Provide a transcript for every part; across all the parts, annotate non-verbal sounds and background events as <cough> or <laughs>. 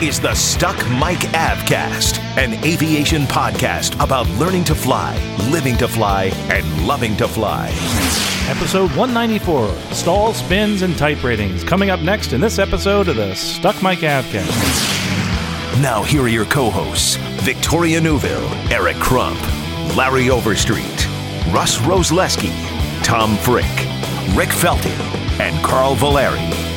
Is the Stuck Mic Avcast, an aviation podcast about learning to fly, living to fly, and loving to fly. Episode 194 Stall, Spins, and Type Ratings. Coming up next in this episode of the Stuck Mic Avcast. Now, here are your co hosts Victoria Neuville, Eric Crump, Larry Overstreet, Russ Rosleski, Tom Frick, Rick Felty, and Carl Valeri.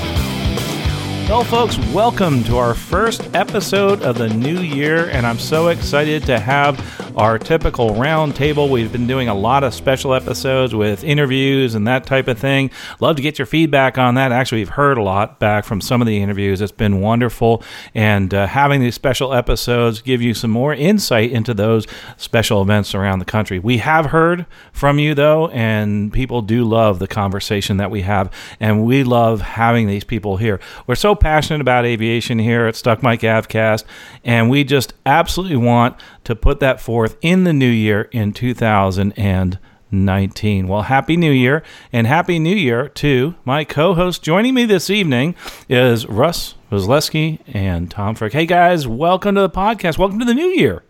Well, folks, welcome to our first episode of the new year, and I'm so excited to have our typical roundtable. We've been doing a lot of special episodes with interviews and that type of thing. Love to get your feedback on that. Actually, we've heard a lot back from some of the interviews. It's been wonderful, and uh, having these special episodes give you some more insight into those special events around the country. We have heard from you though, and people do love the conversation that we have, and we love having these people here. We're so passionate about aviation here at Stuck Mic Avcast, and we just absolutely want to put that forth in the new year in 2019. Well, Happy New Year, and Happy New Year to my co host. Joining me this evening is Russ Rosleski and Tom Frick. Hey, guys, welcome to the podcast. Welcome to the new year.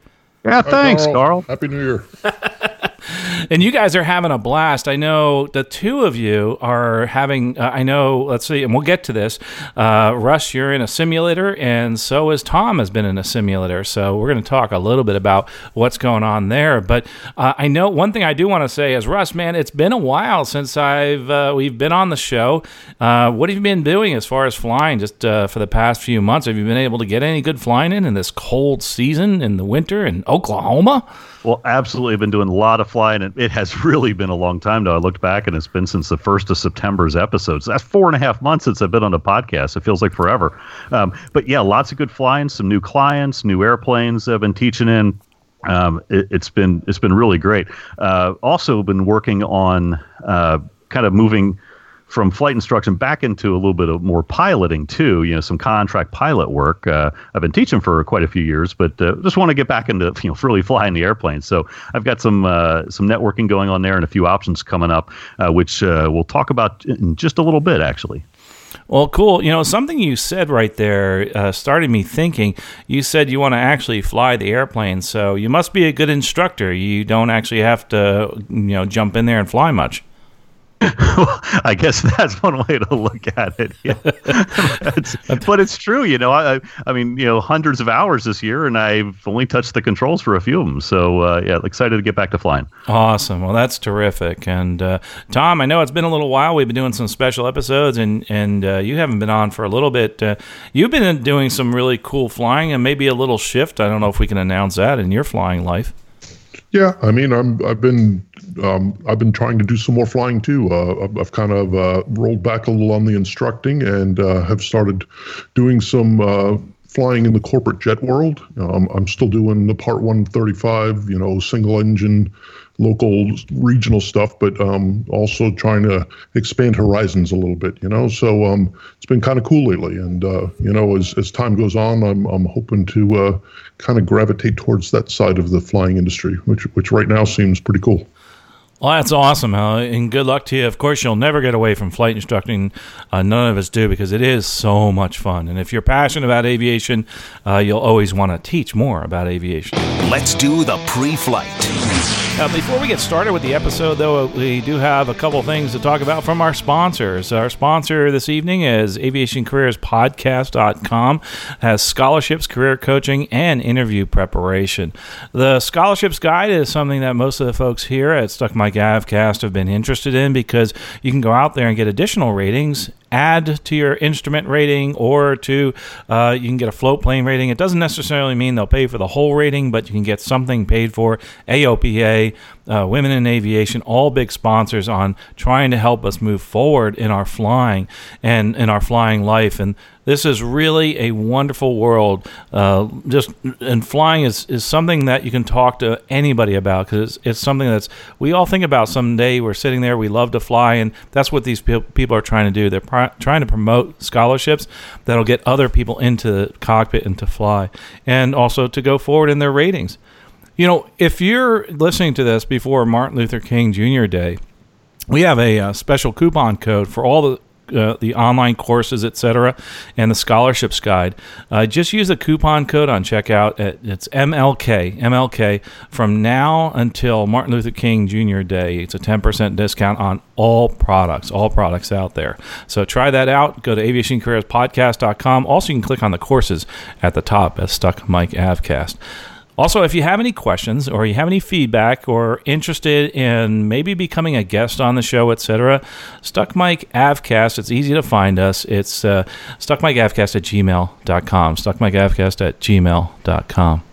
Yeah, thanks, Carl. Carl. Happy New Year. <laughs> and you guys are having a blast. I know the two of you are having. Uh, I know. Let's see, and we'll get to this. Uh, Russ, you're in a simulator, and so is Tom has been in a simulator. So we're going to talk a little bit about what's going on there. But uh, I know one thing I do want to say is Russ, man, it's been a while since I've uh, we've been on the show. Uh, what have you been doing as far as flying? Just uh, for the past few months, have you been able to get any good flying in in this cold season in the winter in Oklahoma? Well, absolutely. I've been doing a lot of flying, and it has <laughs> really been a long time now. I looked back, and it's been since the first of September's episodes. That's four and a half months since I've been on a podcast. It feels like forever. Um, but yeah, lots of good flying, some new clients, new airplanes I've been teaching in. Um, it, has been it's been really great. Uh, also, been working on uh, kind of moving from flight instruction back into a little bit of more piloting too. You know, some contract pilot work. Uh, I've been teaching for quite a few years, but uh, just want to get back into you know really flying the airplane. So I've got some uh, some networking going on there and a few options coming up, uh, which uh, we'll talk about in just a little bit actually. Well, cool. You know, something you said right there uh, started me thinking. You said you want to actually fly the airplane, so you must be a good instructor. You don't actually have to, you know, jump in there and fly much. <laughs> I guess that's one way to look at it. Yeah. <laughs> but it's true, you know. I, I mean, you know, hundreds of hours this year, and I've only touched the controls for a few of them. So, uh, yeah, excited to get back to flying. Awesome. Well, that's terrific. And uh, Tom, I know it's been a little while. We've been doing some special episodes, and and uh, you haven't been on for a little bit. Uh, you've been doing some really cool flying, and maybe a little shift. I don't know if we can announce that in your flying life. Yeah, I mean, I'm I've been um, I've been trying to do some more flying too. Uh, I've, kind of uh, rolled back a little on the instructing and uh, have started doing some uh, flying in the corporate jet world. Um, I'm still doing the Part 135, you know, single engine, local regional stuff, but um, also trying to expand horizons a little bit, you know. So um, it's been kind of cool lately, and uh, you know, as as time goes on, I'm I'm hoping to uh, kind of gravitate towards that side of the flying industry, which which right now seems pretty cool. Well, that's awesome, uh, and good luck to you. Of course, you'll never get away from flight instructing. Uh, none of us do because it is so much fun. And if you're passionate about aviation, uh, you'll always want to teach more about aviation. Let's do the pre flight. Uh, before we get started with the episode, though, we do have a couple things to talk about from our sponsors. Our sponsor this evening is aviationcareerspodcast.com, has scholarships, career coaching, and interview preparation. The scholarships guide is something that most of the folks here at Stuck Mic Avcast have been interested in because you can go out there and get additional ratings add to your instrument rating or to uh, you can get a float plane rating. It doesn't necessarily mean they'll pay for the whole rating, but you can get something paid for. AOPA, uh, Women in Aviation, all big sponsors on trying to help us move forward in our flying and in our flying life. And this is really a wonderful world. Uh, just and flying is, is something that you can talk to anybody about because it's, it's, something that's we all think about someday. We're sitting there, we love to fly, and that's what these pe- people are trying to do. They're pr- trying to promote scholarships that'll get other people into the cockpit and to fly, and also to go forward in their ratings. You know, if you're listening to this before Martin Luther King Jr. Day, we have a, uh, special coupon code for all the uh, the online courses, etc., and the scholarships guide. Uh, just use the coupon code on checkout. At, it's MLK MLK from now until Martin Luther King Jr. Day. It's a ten percent discount on all products, all products out there. So try that out. Go to aviationcareerspodcast.com. Also, you can click on the courses at the top as Stuck Mic Avcast. Also, if you have any questions or you have any feedback or interested in maybe becoming a guest on the show, etc., Stuck Mic Avcast, it's easy to find us. It's uh, stuckmicavcast at gmail.com. Stuckmicavcast at gmail.com.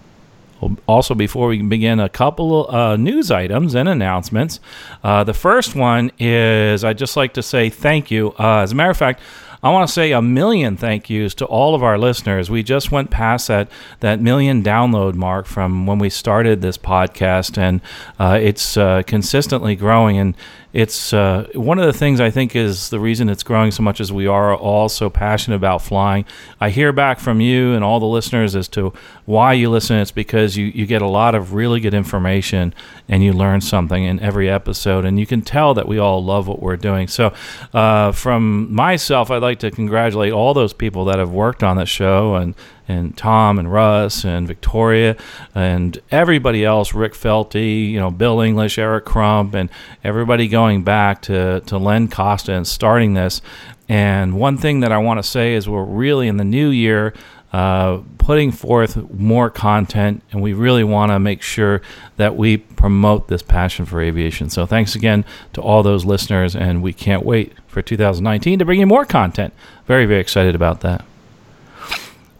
Also, before we begin, a couple uh, news items and announcements. Uh, the first one is I'd just like to say thank you. Uh, as a matter of fact, I want to say a million thank yous to all of our listeners. We just went past that that million download mark from when we started this podcast, and uh, it's uh, consistently growing. And it's uh, one of the things I think is the reason it's growing so much as we are all so passionate about flying. I hear back from you and all the listeners as to why you listen. It's because you, you get a lot of really good information and you learn something in every episode, and you can tell that we all love what we're doing. So, uh, from myself, I'd like to congratulate all those people that have worked on the show and and Tom and Russ and Victoria and everybody else, Rick Felty, you know, Bill English, Eric Crump, and everybody going back to, to Len Costa and starting this. And one thing that I want to say is we're really in the new year uh, putting forth more content, and we really want to make sure that we promote this passion for aviation. So, thanks again to all those listeners, and we can't wait for 2019 to bring you more content. Very, very excited about that.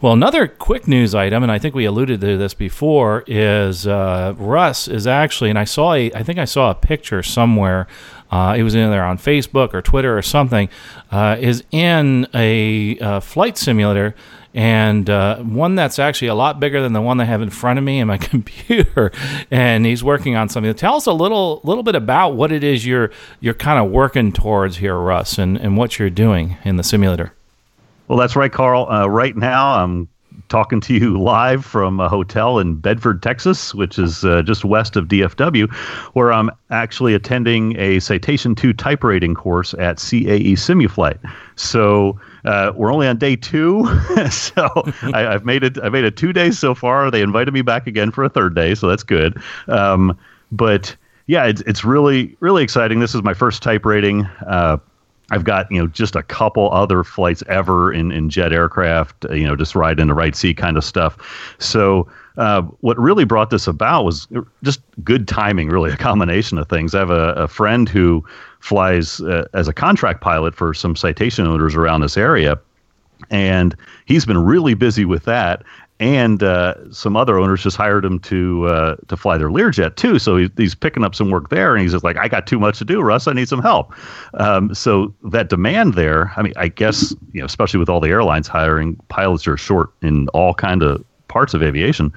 Well, another quick news item, and I think we alluded to this before, is uh, Russ is actually, and I saw a, I think I saw a picture somewhere. Uh, it was in there on Facebook or Twitter or something. Uh, is in a uh, flight simulator, and uh, one that's actually a lot bigger than the one I have in front of me in my <laughs> computer. And he's working on something. Tell us a little, little bit about what it is you're, you're kind of working towards here, Russ, and, and what you're doing in the simulator. Well, that's right, Carl. Uh, right now, I'm talking to you <laughs> live from a hotel in Bedford, Texas, which is uh, just west of DFW, where I'm actually attending a Citation 2 type rating course at CAE Simuflight. So uh, we're only on day two, <laughs> so <laughs> I, have made it. I made it two days so far. They invited me back again for a third day, so that's good. Um, but yeah, it's it's really really exciting. This is my first type rating. Uh, I've got you know just a couple other flights ever in in jet aircraft, you know, just ride in the right seat kind of stuff. So uh, what really brought this about was just good timing, really a combination of things. I have a, a friend who flies uh, as a contract pilot for some citation owners around this area, and he's been really busy with that and uh, some other owners just hired him to uh, to fly their Learjet too. So he, he's picking up some work there, and he's just like, "I got too much to do, Russ. I need some help." Um, so that demand there, I mean, I guess you know, especially with all the airlines hiring pilots are short in all kind of parts of aviation,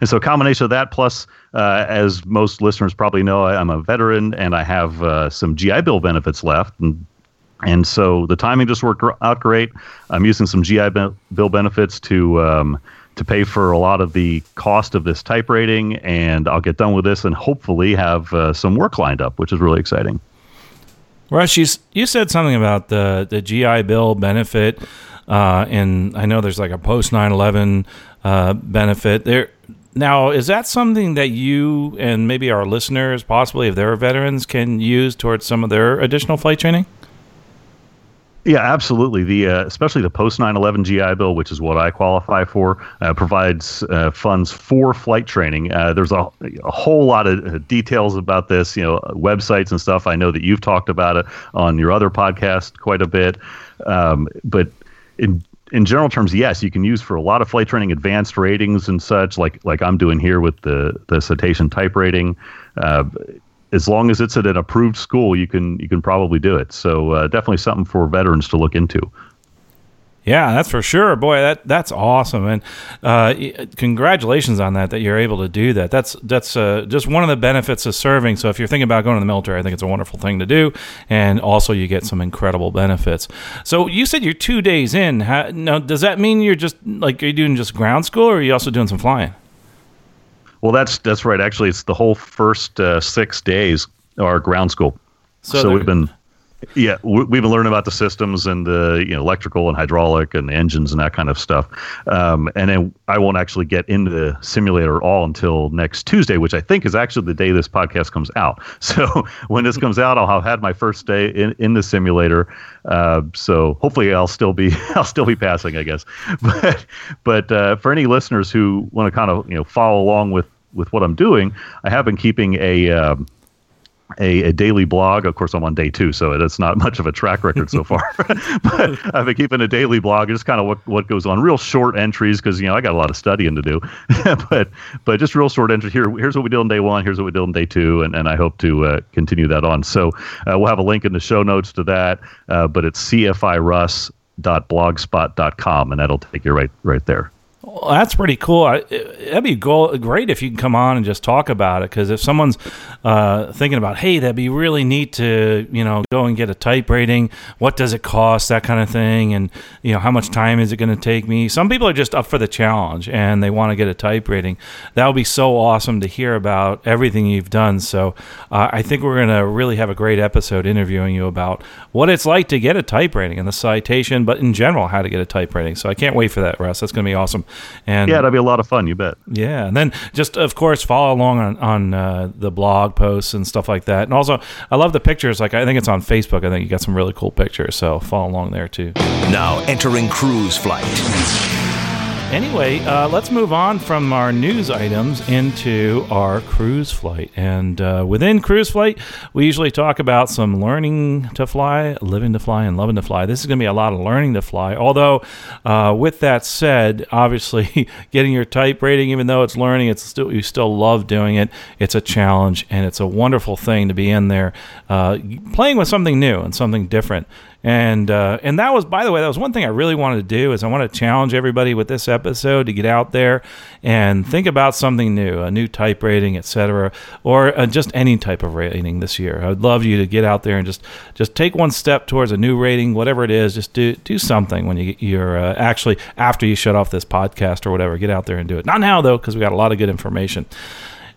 and so a combination of that plus, uh, as most listeners probably know, I, am a veteran and I have uh, some GI Bill benefits left, and and so the timing just worked out great. I'm using some GI Bill benefits to um, to pay for a lot of the cost of this type rating, and I'll get done with this and hopefully have uh, some work lined up, which is really exciting. Russ, you, you said something about the, the GI Bill benefit, uh, and I know there's like a post 9 11 uh, benefit. There, now, is that something that you and maybe our listeners, possibly if they're veterans, can use towards some of their additional flight training? Yeah, absolutely. The uh, especially the post 9/11 GI Bill, which is what I qualify for, uh, provides uh, funds for flight training. Uh, there's a, a, whole lot of uh, details about this, you know, websites and stuff. I know that you've talked about it on your other podcast quite a bit, um, but in in general terms, yes, you can use for a lot of flight training advanced ratings and such, like like I'm doing here with the the citation type rating. As long as it's at an approved school, you can you can probably do it. So uh, definitely something for veterans to look into. Yeah, that's for sure. Boy, that that's awesome, and uh, congratulations on that. That you're able to do that. That's that's uh, just one of the benefits of serving. So if you're thinking about going to the military, I think it's a wonderful thing to do, and also you get some incredible benefits. So you said you're two days in. How, now, does that mean you're just like are you doing just ground school, or are you also doing some flying? Well, that's that's right. Actually, it's the whole first uh, six days are ground school. So, so we've been yeah, we've been learning about the systems and the you know electrical and hydraulic and engines and that kind of stuff. Um, and then I won't actually get into the simulator at all until next Tuesday, which I think is actually the day this podcast comes out. <laughs> So when this comes out, I'll have had my first day in, in the simulator. Uh, so hopefully I'll still be <laughs> I'll still be passing, I guess. <laughs> But but uh, for any listeners who want to kind of you know follow along with with what I'm doing, I have been keeping a um, a, a, daily blog. Of course, I'm on day two, so it's not <laughs> much of a track record so far. <laughs> but I've been keeping a daily blog, just kind of what, what goes on. Real short entries because you know I got a lot of studying to do. <laughs> but but just real short entries. Here here's what we did on day one. Here's what we did on day two, and, and I hope to uh, continue that on. So uh, we'll have a link in the show notes to that. Uh, but it's cfiruss.blogspot.com, and that'll take you right right there. Well, that's pretty cool. That'd be great if you can come on and just talk about it. Because if someone's uh, thinking about, hey, that'd be really neat to, you know, go and get a type rating. What does it cost? That kind of thing, and you know, how much time is it going to take me? Some people are just up for the challenge and they want to get a type rating. That would be so awesome to hear about everything you've done. So uh, I think we're going to really have a great episode interviewing you about what it's like to get a type rating and the citation, but in general, how to get a type rating. So I can't wait for that, Russ. That's going to be awesome. And yeah, that'd be a lot of fun. You bet. Yeah, and then just of course follow along on on uh, the blog posts and stuff like that. And also, I love the pictures. Like I think it's on Facebook. I think you got some really cool pictures. So follow along there too. Now entering cruise flight. Anyway, uh, let's move on from our news items into our cruise flight. And uh, within cruise flight, we usually talk about some learning to fly, living to fly, and loving to fly. This is going to be a lot of learning to fly. Although, uh, with that said, obviously, <laughs> getting your type rating, even though it's learning, it's still you still love doing it. It's a challenge, and it's a wonderful thing to be in there, uh, playing with something new and something different and uh, and that was by the way that was one thing I really wanted to do is I want to challenge everybody with this episode to get out there and think about something new, a new type rating, etc., or uh, just any type of rating this year. I'd love you to get out there and just just take one step towards a new rating, whatever it is. Just do do something when you you're uh, actually after you shut off this podcast or whatever. Get out there and do it. Not now though, because we got a lot of good information.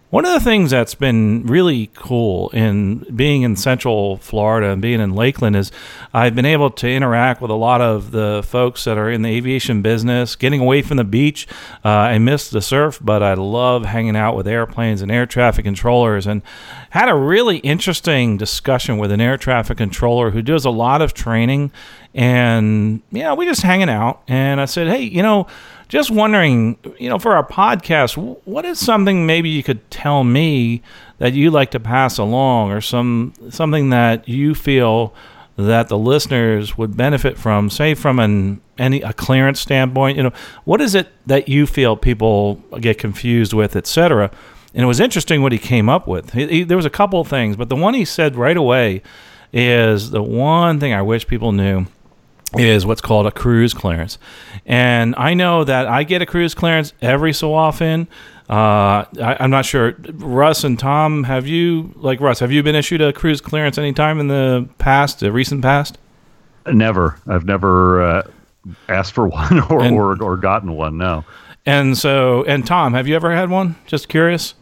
One of the things that's been really cool in being in Central Florida and being in Lakeland is I've been able to interact with a lot of the folks that are in the aviation business, getting away from the beach. Uh, I miss the surf, but I love hanging out with airplanes and air traffic controllers and had a really interesting discussion with an air traffic controller who does a lot of training. And, yeah, we just hanging out. And I said, hey, you know, just wondering, you know, for our podcast, what is something maybe you could tell me that you like to pass along, or some something that you feel that the listeners would benefit from, say from an any a clearance standpoint. You know, what is it that you feel people get confused with, etc. And it was interesting what he came up with. He, he, there was a couple of things, but the one he said right away is the one thing I wish people knew is what's called a cruise clearance. And I know that I get a cruise clearance every so often. Uh, I, am not sure. Russ and Tom, have you, like Russ, have you been issued a cruise clearance anytime in the past, the recent past? Never. I've never uh, asked for <laughs> one or, and, or, or gotten one, no. And so, and Tom, have you ever had one? Just curious.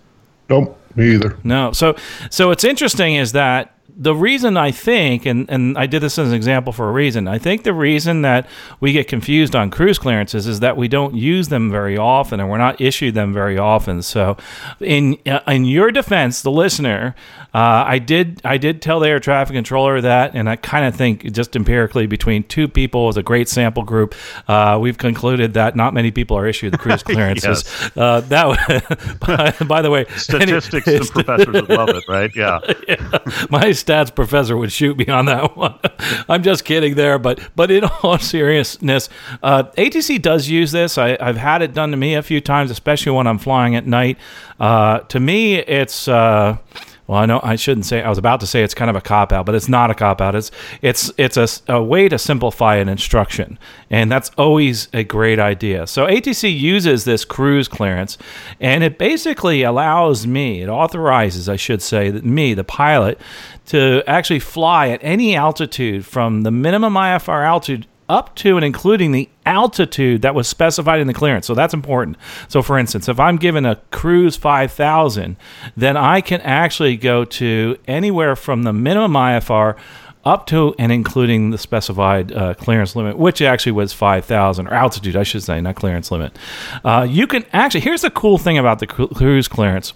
Nope, me either. No. So, so what's interesting is that the reason I think, and, and I did this as an example for a reason, I think the reason that we get confused on cruise clearances is that we don't use them very often and we're not issued them very often. So, in uh, in your defense, the listener, uh, I did I did tell the air traffic controller that, and I kind of think just empirically between two people as a great sample group, uh, we've concluded that not many people are issued the cruise <laughs> clearances. yes. uh, that <laughs> by, by, the way, statistics and professors would love it, right? Yeah. <laughs> yeah. My stats professor would shoot me on that <laughs> one. I'm just kidding there, but but in all <laughs> seriousness, uh, ATC does use this. I, have had it done to me a few times, especially when I'm flying at night. Uh, to me, it's uh, well, I know I shouldn't say. I was about to say it's kind of a cop out, but it's not a cop out. It's it's it's a, a, way to simplify an instruction, and that's always a great idea. So ATC uses this cruise clearance, and it basically allows me, it authorizes, I should say, that me, the pilot, to actually fly at any altitude from the minimum IFR altitude up to and including the altitude that was specified in the clearance. So that's important. So, for instance, if I'm given a cruise 5000, then I can actually go to anywhere from the minimum IFR up to and including the specified uh, clearance limit, which actually was 5,000, or altitude, I should say, not clearance limit. Uh, you can actually, here's the cool thing about the cruise clearance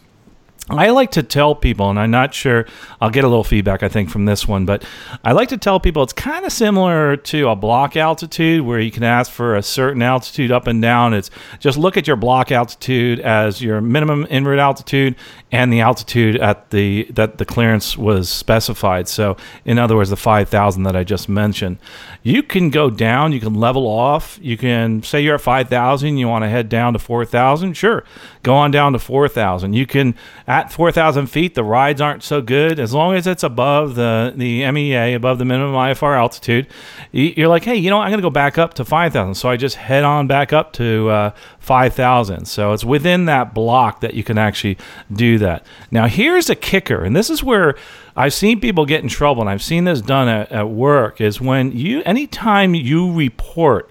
I like to tell people, and I'm not sure, I'll get a little feedback, I think, from this one, but I like to tell people it's kind of similar to a block altitude where you can ask for a certain altitude up and down. It's just look at your block altitude as your minimum route altitude and the altitude at the that the clearance was specified. So, in other words, the 5,000 that I just mentioned. You can go down, you can level off, you can say you're at 5,000, you want to head down to 4,000, sure, go on down to 4,000. You can at 4,000 feet, the rides aren't so good. As long as it's above the, the MEA, above the minimum IFR altitude, you're like, hey, you know, I'm going to go back up to 5,000. So I just head on back up to uh, 5,000. So it's within that block that you can actually do that. Now, here's a kicker, and this is where I've seen people get in trouble, and I've seen this done at, at work, is when you, anytime you report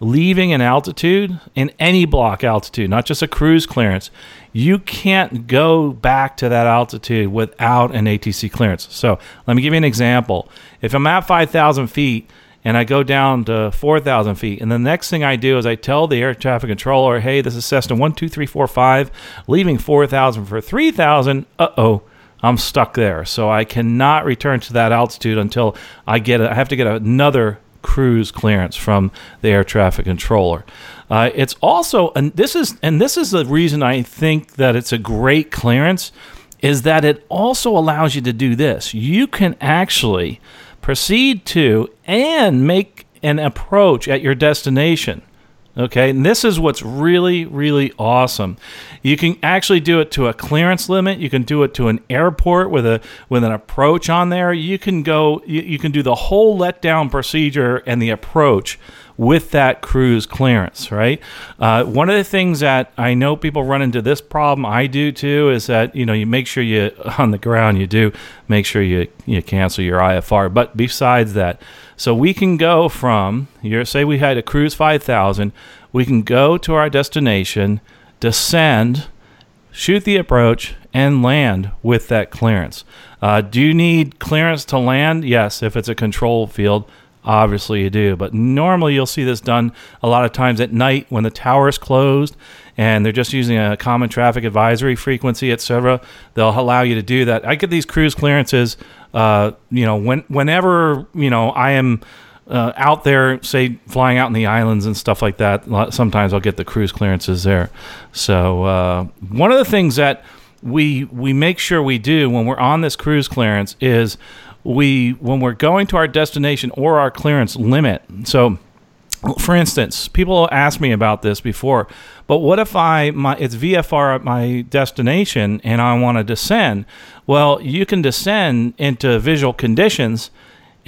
leaving an altitude in any block altitude, not just a cruise clearance, you can't go back to that altitude without an ATC clearance. So let me give you an example. If I'm at 5,000 feet and I go down to 4,000 feet, and the next thing I do is I tell the air traffic controller, hey, this is Cessna 12345, leaving 4,000 for 3,000, uh oh. I'm stuck there, so I cannot return to that altitude until I get. A, I have to get another cruise clearance from the air traffic controller. Uh, it's also, and this is, and this is the reason I think that it's a great clearance, is that it also allows you to do this. You can actually proceed to and make an approach at your destination Okay, and this is what's really, really awesome. You can actually do it to a clearance limit. You can do it to an airport with a with an approach on there. You can go. You, you can do the whole letdown procedure and the approach with that cruise clearance. Right. Uh, one of the things that I know people run into this problem. I do too. Is that you know you make sure you <laughs> on the ground you do make sure you you cancel your IFR. But besides that so we can go from say we had a cruise 5000, we can go to our destination, descend, shoot the approach, and land with that clearance. Uh, do you need clearance to land? Yes, if it's a control field. Obviously, you do, but normally you'll see this done a lot of times at night when the tower is closed and they're just using a common traffic advisory frequency, etc. They'll allow you to do that. I get these cruise clearances, uh, you know, when whenever you know I am uh, out there, say flying out in the islands and stuff like that. Sometimes I'll get the cruise clearances there. So uh, one of the things that we we make sure we do when we're on this cruise clearance is we when we're going to our destination or our clearance limit. So, for instance, people ask me about this before. But what if I my it's VFR at my destination and I want to descend? Well, you can descend into visual conditions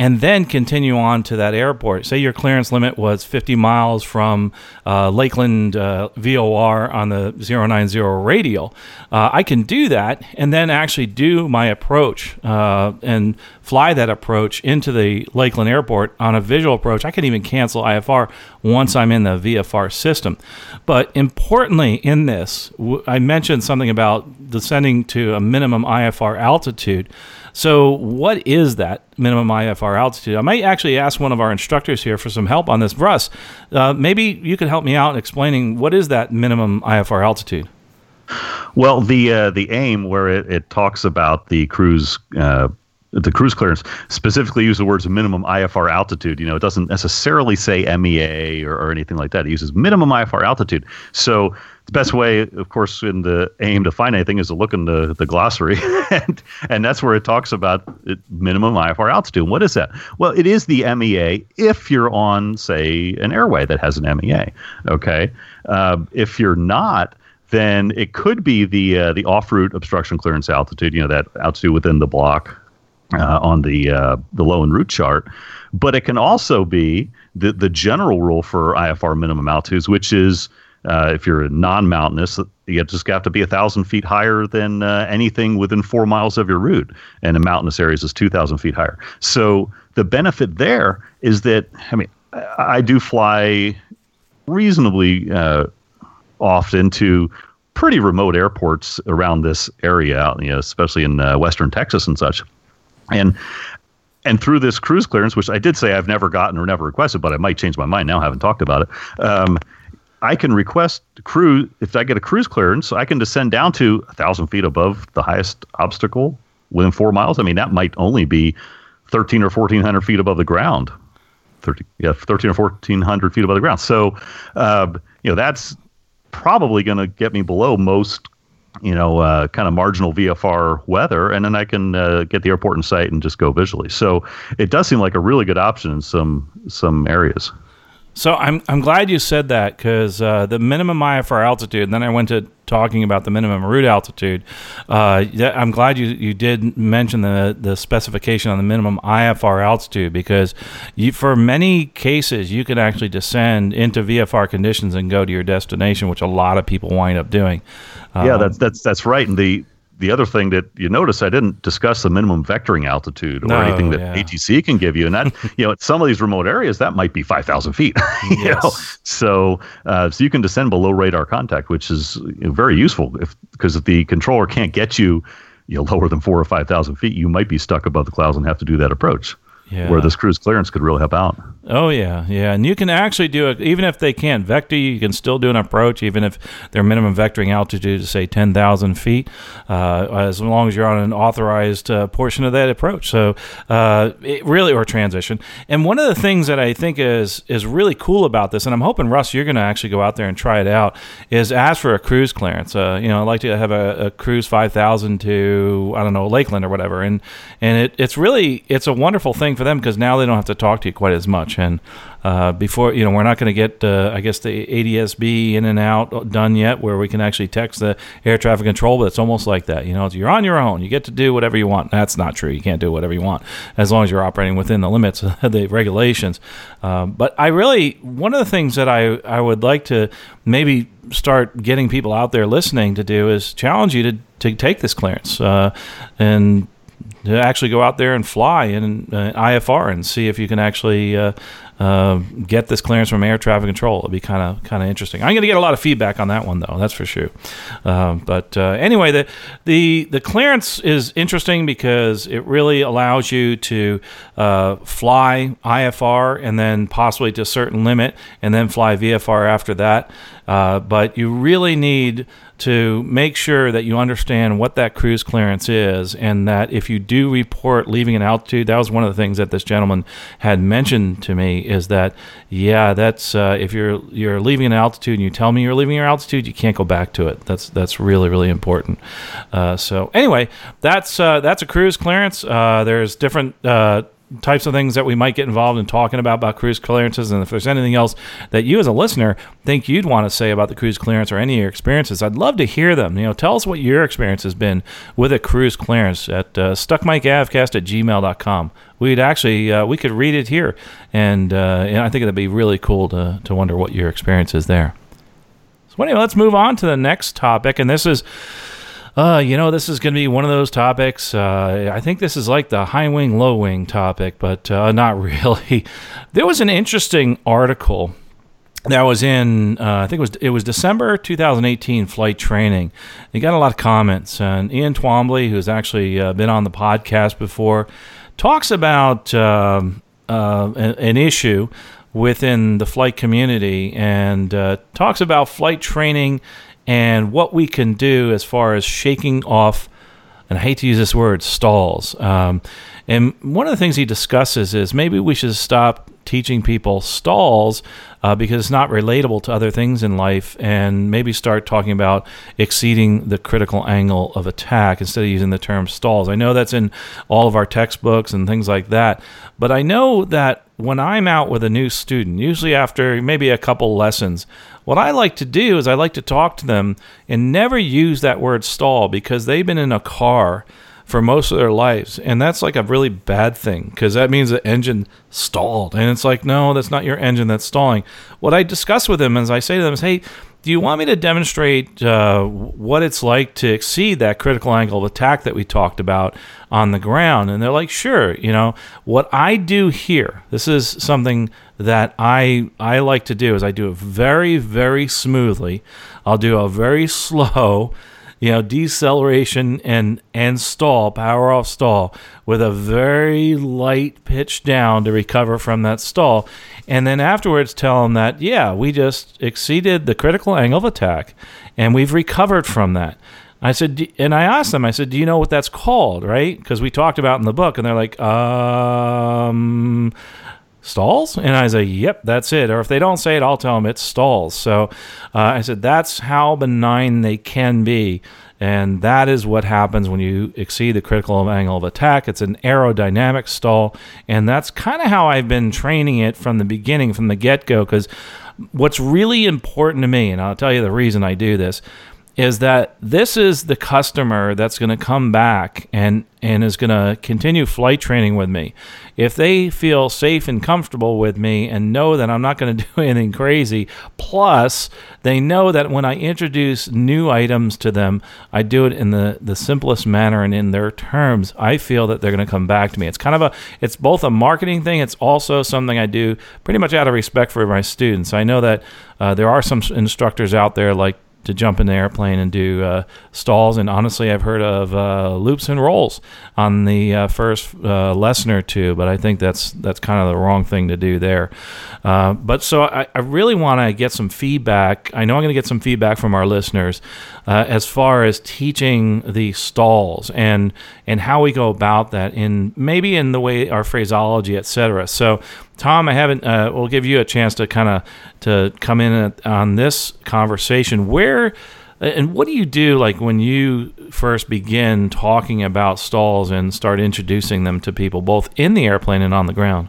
and then continue on to that airport. Say your clearance limit was 50 miles from uh, Lakeland uh, VOR on the 090 radial. Uh, I can do that and then actually do my approach uh, and fly that approach into the Lakeland airport on a visual approach. I can even cancel IFR once I'm in the VFR system. But importantly, in this, I mentioned something about descending to a minimum IFR altitude. So, what is that minimum IFR altitude? I might actually ask one of our instructors here for some help on this. Russ, uh, maybe you could help me out in explaining what is that minimum IFR altitude. Well, the uh, the aim where it, it talks about the cruise uh, the cruise clearance specifically use the words minimum IFR altitude. You know, it doesn't necessarily say MEA or, or anything like that. It uses minimum IFR altitude. So the best way, of course, in the aim to find anything is to look in the, the glossary, <laughs> and and that's where it talks about it, minimum IFR altitude. what is that? Well, it is the MEA if you're on, say, an airway that has an MEA. Okay, uh, if you're not, then it could be the uh, the off route obstruction clearance altitude. You know that altitude within the block uh, on the uh, the low enroute chart, but it can also be the the general rule for IFR minimum altitudes, which is uh, if you're non-mountainous, you just have to be a thousand feet higher than uh, anything within four miles of your route, and in mountainous areas is two thousand feet higher. So the benefit there is that I mean I do fly reasonably uh, often to pretty remote airports around this area, you know, especially in uh, western Texas and such. And and through this cruise clearance, which I did say I've never gotten or never requested, but I might change my mind now. Haven't talked about it. Um, I can request cruise if I get a cruise clearance. I can descend down to a thousand feet above the highest obstacle within four miles. I mean, that might only be thirteen or fourteen hundred feet above the ground. 13, yeah, thirteen or fourteen hundred feet above the ground. So, uh, you know, that's probably going to get me below most you know, uh, kind of marginal VFR weather, and then I can uh, get the airport in sight and just go visually. So it does seem like a really good option in some some areas. So I'm I'm glad you said that because uh, the minimum IFR altitude, and then I went to talking about the minimum route altitude. Uh, I'm glad you, you did mention the the specification on the minimum IFR altitude because you, for many cases you can actually descend into VFR conditions and go to your destination, which a lot of people wind up doing. yeah, um, that's that's that's right. And the the other thing that you notice, I didn't discuss the minimum vectoring altitude or no, anything that yeah. ATC can give you, and that <laughs> you know, at some of these remote areas, that might be five thousand feet. <laughs> you yes. know? So, uh, so you can descend below radar contact, which is very useful if because if the controller can't get you, you know, lower than four or five thousand feet, you might be stuck above the clouds and have to do that approach yeah. where this cruise clearance could really help out. Oh yeah, yeah, and you can actually do it even if they can't vector. You you can still do an approach, even if their minimum vectoring altitude is say ten thousand feet, uh, as long as you're on an authorized uh, portion of that approach. So uh, it really or transition. And one of the things that I think is is really cool about this, and I'm hoping Russ, you're going to actually go out there and try it out, is ask for a cruise clearance. Uh, you know, I'd like to have a, a cruise five thousand to I don't know Lakeland or whatever, and and it, it's really it's a wonderful thing for them because now they don't have to talk to you quite as much. And uh, before, you know, we're not going to get, uh, I guess, the ADSB in and out done yet, where we can actually text the air traffic control. But it's almost like that. You know, you're on your own. You get to do whatever you want. That's not true. You can't do whatever you want as long as you're operating within the limits <laughs> of the regulations. Um, but I really, one of the things that I I would like to maybe start getting people out there listening to do is challenge you to to take this clearance uh, and to actually go out there and fly in uh, IFR and see if you can actually uh, uh, get this clearance from air traffic control. It'd be kind of kind of interesting. I'm going to get a lot of feedback on that one though. That's for sure. Um, but uh, anyway, the the the clearance is interesting because it really allows you to uh, fly IFR and then possibly to a certain limit, and then fly VFR after that. Uh, but you really need to make sure that you understand what that cruise clearance is, and that if you do report leaving an altitude, that was one of the things that this gentleman had mentioned to me is that yeah, that's uh, if you're you're leaving an altitude and you tell me you're leaving your altitude, you can't go back to it. That's that's really really important. Uh, so anyway, that's uh, that's a cruise clearance. Uh, there's different types of things that we might get involved in talking about about cruise clearances. And if there's anything else that you as a listener think you'd want to say about the cruise clearance or any of your experiences i'd love to hear them. You know tell us what your experience has been with a cruise clearance at uh, stuckmicavcast at gmail.com we'd actually uh, we could read it here. And, uh, and i think it'd be really cool to, to wonder what your experience is there. So anyway let's move on to the next topic. And this is uh, you know, this is going to be one of those topics. Uh, I think this is like the high wing, low wing topic, but uh, <laughs> not really. there was an interesting article that was in uh, I think it was it was December 2018 flight training. He got a lot of comments, and Ian Twombly, who's actually uh, been on the podcast before, talks about um, uh, an, an, issue within the flight community and uh, talks about flight training and what we can do as far as shaking off. And I hate to use this word, stalls. Um, and one of the things he discusses is maybe we should stop teaching people stalls uh, because it's not relatable to other things in life, and maybe start talking about exceeding the critical angle of attack instead of using the term stalls. I know that's in all of our textbooks and things like that, but I know that when I'm out with a new student, usually after maybe a couple lessons, what I like to do is I like to talk to them and never use that word stall because they've been in a car for most of their lives. And that's like a really bad thing because that means the engine stalled. And it's like, no, that's not your engine that's stalling. What I discuss with them as I say to them is, hey, do you want me to demonstrate uh, what it's like to exceed that critical angle of attack that we talked about on the ground? And they're like, sure. You know, what I do here, this is something that I I like to do is I do it very very smoothly. I'll do a very <laughs> slow you know, deceleration and and stall, power off stall with a very light pitch down to recover from that stall. And then afterwards tell them that, yeah, we just exceeded the critical angle of attack and we've recovered from that. I said, and I asked them, I said, do you know what that's called, right? Because we talked about in the book, and they're like, um, stalls? And I say, yep, that's it. Or if they don't say it, I'll tell them it's stalls. So uh, I said, that's how benign they can be. And that is what happens when you exceed the critical angle of attack. It's an aerodynamic stall. And that's kind of how I've been training it from the beginning, from the get go. Because what's really important to me, and I'll tell you the reason I do this, is that this is the customer that's going to come back and and is going to continue flight training with me. If they feel safe and comfortable with me and know that I'm not going <laughs> to do anything crazy, plus they know that when I introduce new items to them, I do it in the, the simplest manner and in their terms, I feel that they're going to come back to me. It's kind of a it's both a marketing thing, it's also something I do pretty much out of respect for my students. I know that uh, there are some instructors out there like to jump in the airplane and do uh, stalls. And honestly, I've heard of uh, loops and rolls on the uh, first uh, lesson or two, but I think that's that's kind of the wrong thing to do there. Uh, but so I, I really want to get some feedback. I know I'm going to get some feedback from our listeners uh, as far as teaching the stalls and and how we go about that in maybe in the way our phraseology, etc. So Tom, I haven't. Uh, we'll give you a chance to kind of to come in on this conversation. Where and what do you do like when you first begin talking about stalls and start introducing them to people, both in the airplane and on the ground?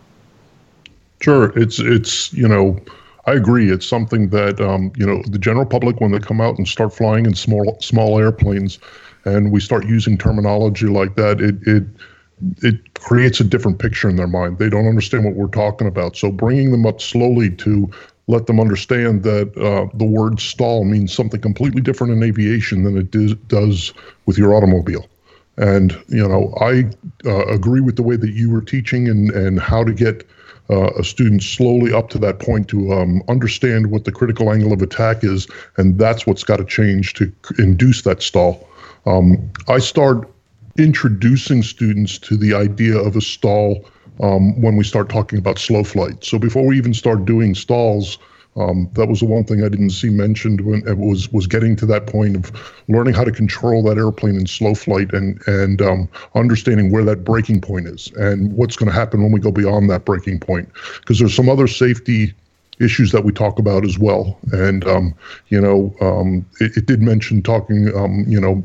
Sure, it's it's you know. I agree. It's something that um, you know the general public when they come out and start flying in small small airplanes, and we start using terminology like that. It it it creates a different picture in their mind. They don't understand what we're talking about. So bringing them up slowly to let them understand that uh, the word stall means something completely different in aviation than it does with your automobile. And you know, I uh, agree with the way that you were teaching and and how to get uh, a student slowly up to that point to um, understand what the critical angle of attack is, and that's what's got to change to induce that stall. Um, I start introducing students to the idea of a stall um, when we start talking about slow flight. So before we even start doing stalls, um, that was the one thing I didn't see mentioned when it was was getting to that point of learning how to control that airplane in slow flight and and um, understanding where that breaking point is and what's going to happen when we go beyond that breaking point. Because there's some other safety issues that we talk about as well. And um, you know, um, it, it, did mention talking, um, you know,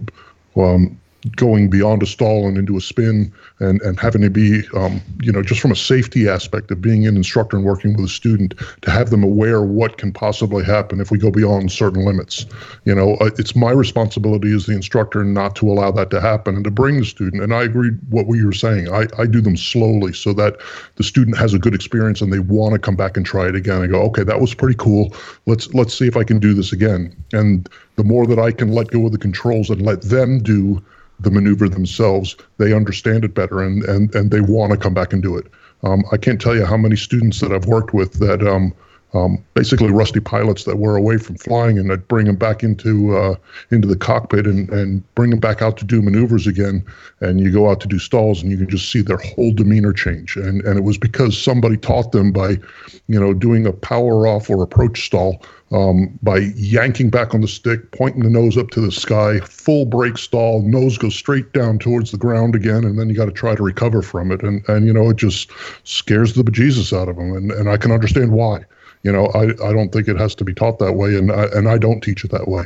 um, going beyond a stall and into a spin and, and having to be, um, you know, just from a safety aspect of being an instructor and working with a student to have them aware what can possibly happen if we go beyond certain limits. You know, uh, it's my responsibility as the instructor not to allow that to happen and to bring the student. And I agree what you were saying. I, I do them slowly so that the student has a good experience and they want to come back and try it again and go, okay, that was pretty cool. Let's let's see if I can do this again. And the more that I can let go of the controls and let them do the maneuver themselves, they understand it better and, and, and they want to come back and do it. Um, I can't tell you how many students that I've worked with that um, um, basically rusty pilots that were away from flying, and I'd bring them back into uh, into the cockpit and and bring them back out to do maneuvers again. And you go out to do stalls, and you can just see their whole demeanor change. And and it was because somebody taught them by, you know, doing a power off or approach stall. Um, by yanking back on the stick, pointing the nose up to the sky, full brake stall, nose goes straight down towards the ground again, and then you got to try to recover from it. And and you know it just scares the bejesus out of them, and and I can understand why you know I, I don't think it has to be taught that way and I, and I don't teach it that way.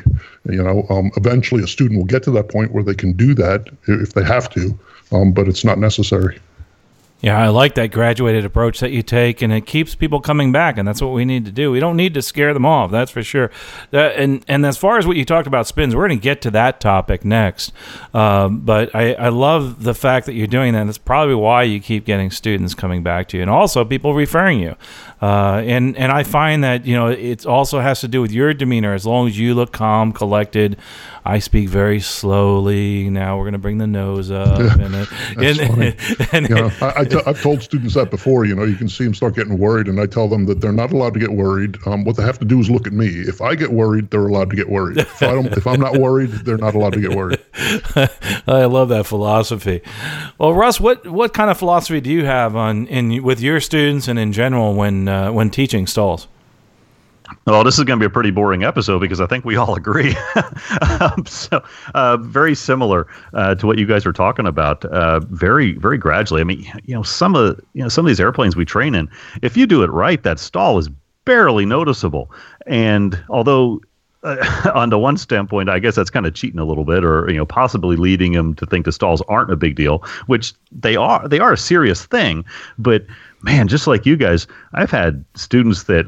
You know um, eventually a student will get to that point where they can do that if they have to um, but it's not necessary yeah, I like that graduated approach that you take, and it keeps people coming back, and that's what we need to do. We don't need to scare them off, that's for sure. And and as far as what you talked about spins, we're going to get to that topic next. Um, but I, I love the fact that you're doing that. That's probably why you keep getting students coming back to you, and also people referring you. Uh, and and I find that you know it also has to do with your demeanor. As long as you look calm, collected, I speak very slowly. Now we're going to bring the nose up, <laughs> and, it, and, and you know, <laughs> I, I t- I've told students that before. You know, you can see them start getting worried, and I tell them that they're not allowed to get worried. Um, what they have to do is look at me. If I get worried, they're allowed to get worried. If I don't, if I'm not worried, they're not allowed to get worried. <laughs> I love that philosophy. Well, Russ, what what kind of philosophy do you have on in with your students and in general when uh, when teaching stalls? Well, this is going to be a pretty boring episode because I think we all <laughs> agree. um, so, uh, very similar uh, to what you guys are talking about. Uh, very, very gradually. I mean, you know, some of you know some of these airplanes we train in, if you do it right, that stall is barely noticeable. And although uh, <laughs> on the one standpoint, I guess that's kind of cheating a little bit, or you know, possibly leading them to think the stalls aren't a big deal, which they are. They are a serious thing, but man, just like you guys, I've had students that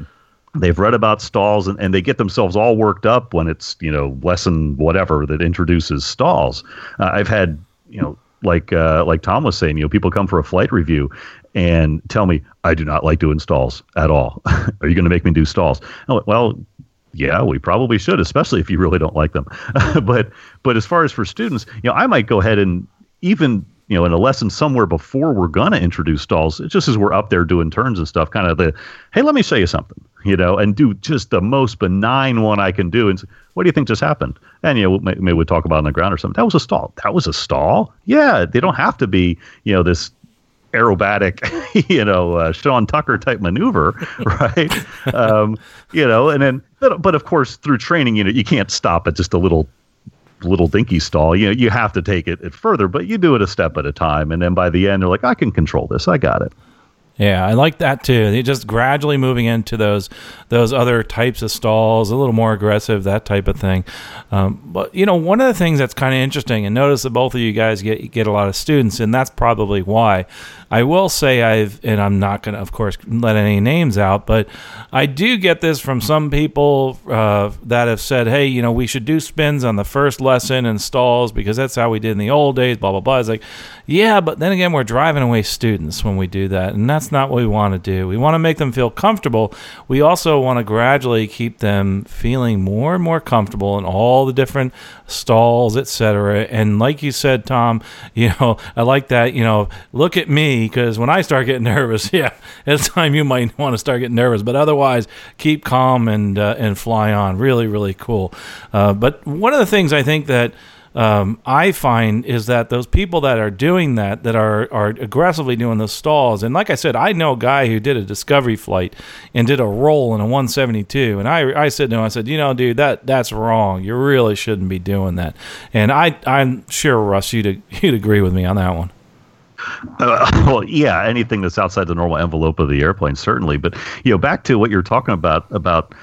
they've read about stalls and, and they get themselves all worked up when it's you know lesson whatever that introduces stalls. Uh, I've had you know like uh, like Tom was saying, you know, people come for a flight review and tell me I do not like doing stalls at all. <laughs> Are you going to make me do stalls? Oh, well, yeah, we probably should, especially if you really don't like them. <laughs> but but as far as for students, you know, I might go ahead and even you know, in a lesson somewhere before we're gonna introduce stalls, just as we're up there doing turns and stuff, kind of the, hey, let me show you something, you know, and do just the most benign one I can do. And say, what do you think just happened? And you know, maybe we'll talk about on the ground or something. That was a stall. That was a stall. Yeah, they don't have to be, you know, this aerobatic, <laughs> you know, uh, Sean Tucker type maneuver, <laughs> right? um, you know, and then, but, but of course, through training, you know, you can't stop at just a little little dinky stall. You know, you have to take it, it further, but you do it a step at a time. And then by the end, they're like, I can control this. I got it. Yeah, I like that too. They just gradually moving into those those other types of stalls, a little more aggressive, that type of thing. Um, but you know, one of the things that's kind of interesting, and notice that both of you guys get get a lot of students, and that's probably why. I will say I've, and I'm not going to, of course, let any names out, but I do get this from some people uh, that have said, hey, you know, we should do spins on the first lesson and stalls because that's how we did in the old days, blah, blah, blah. It's like, yeah, but then again, we're driving away students when we do that, and that's not what we want to do. We want to make them feel comfortable. We also want to gradually keep them feeling more and more comfortable in all the different stalls, etc. And like you said, Tom, <laughs> you know, I like that, you know, look at me because when I start getting <laughs> nervous, yeah, it's time you might <laughs> want to start getting nervous. But otherwise, keep calm and uh, and fly on. Really, really cool. Uh, but one of the things I think that um, I find is that those people that are doing that, that are, are aggressively doing the stalls, and like I said, I know a guy who did a discovery flight and did a roll in a 172, and I, I said to him, I said, you know, dude, that that's wrong. You really shouldn't be doing that. And I, I'm sure Russ, you'd you'd agree with me on that one. Uh, <laughs> well, yeah, anything that's outside the normal envelope of the airplane, certainly. But you know, back to what you're talking about about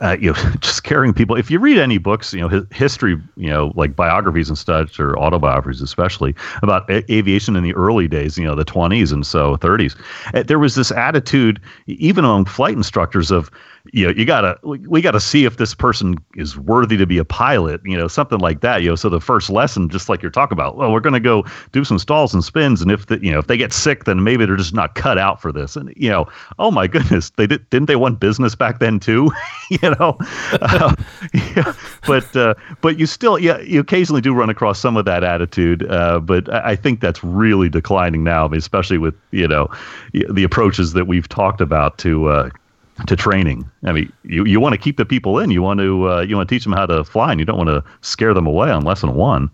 uh, you know, <laughs> just carrying people. If you read any books, you know, history, you know, like biographies and such, or autobiographies, especially about a- aviation in the early days, you know, the 20s and so 30s, uh, there was this attitude, even among flight instructors, of you know, you gotta we gotta see if this person is worthy to be a pilot, you know, something like that. You know, so the first lesson, just like you're talking about, well, we're gonna go do some stalls and spins, and if the, you know if they get sick, then maybe they're just not cut out for this. And you know, oh my goodness, they did didn't they want business back then too? <laughs> you know, uh, <laughs> yeah, but uh, but you still yeah you occasionally do run across some of that attitude, uh, but I think that's really declining now, especially with you know the approaches that we've talked about to uh, to training. I mean, you, you want to keep the people in. You want to uh, you want to teach them how to fly, and you don't want to scare them away on lesson one.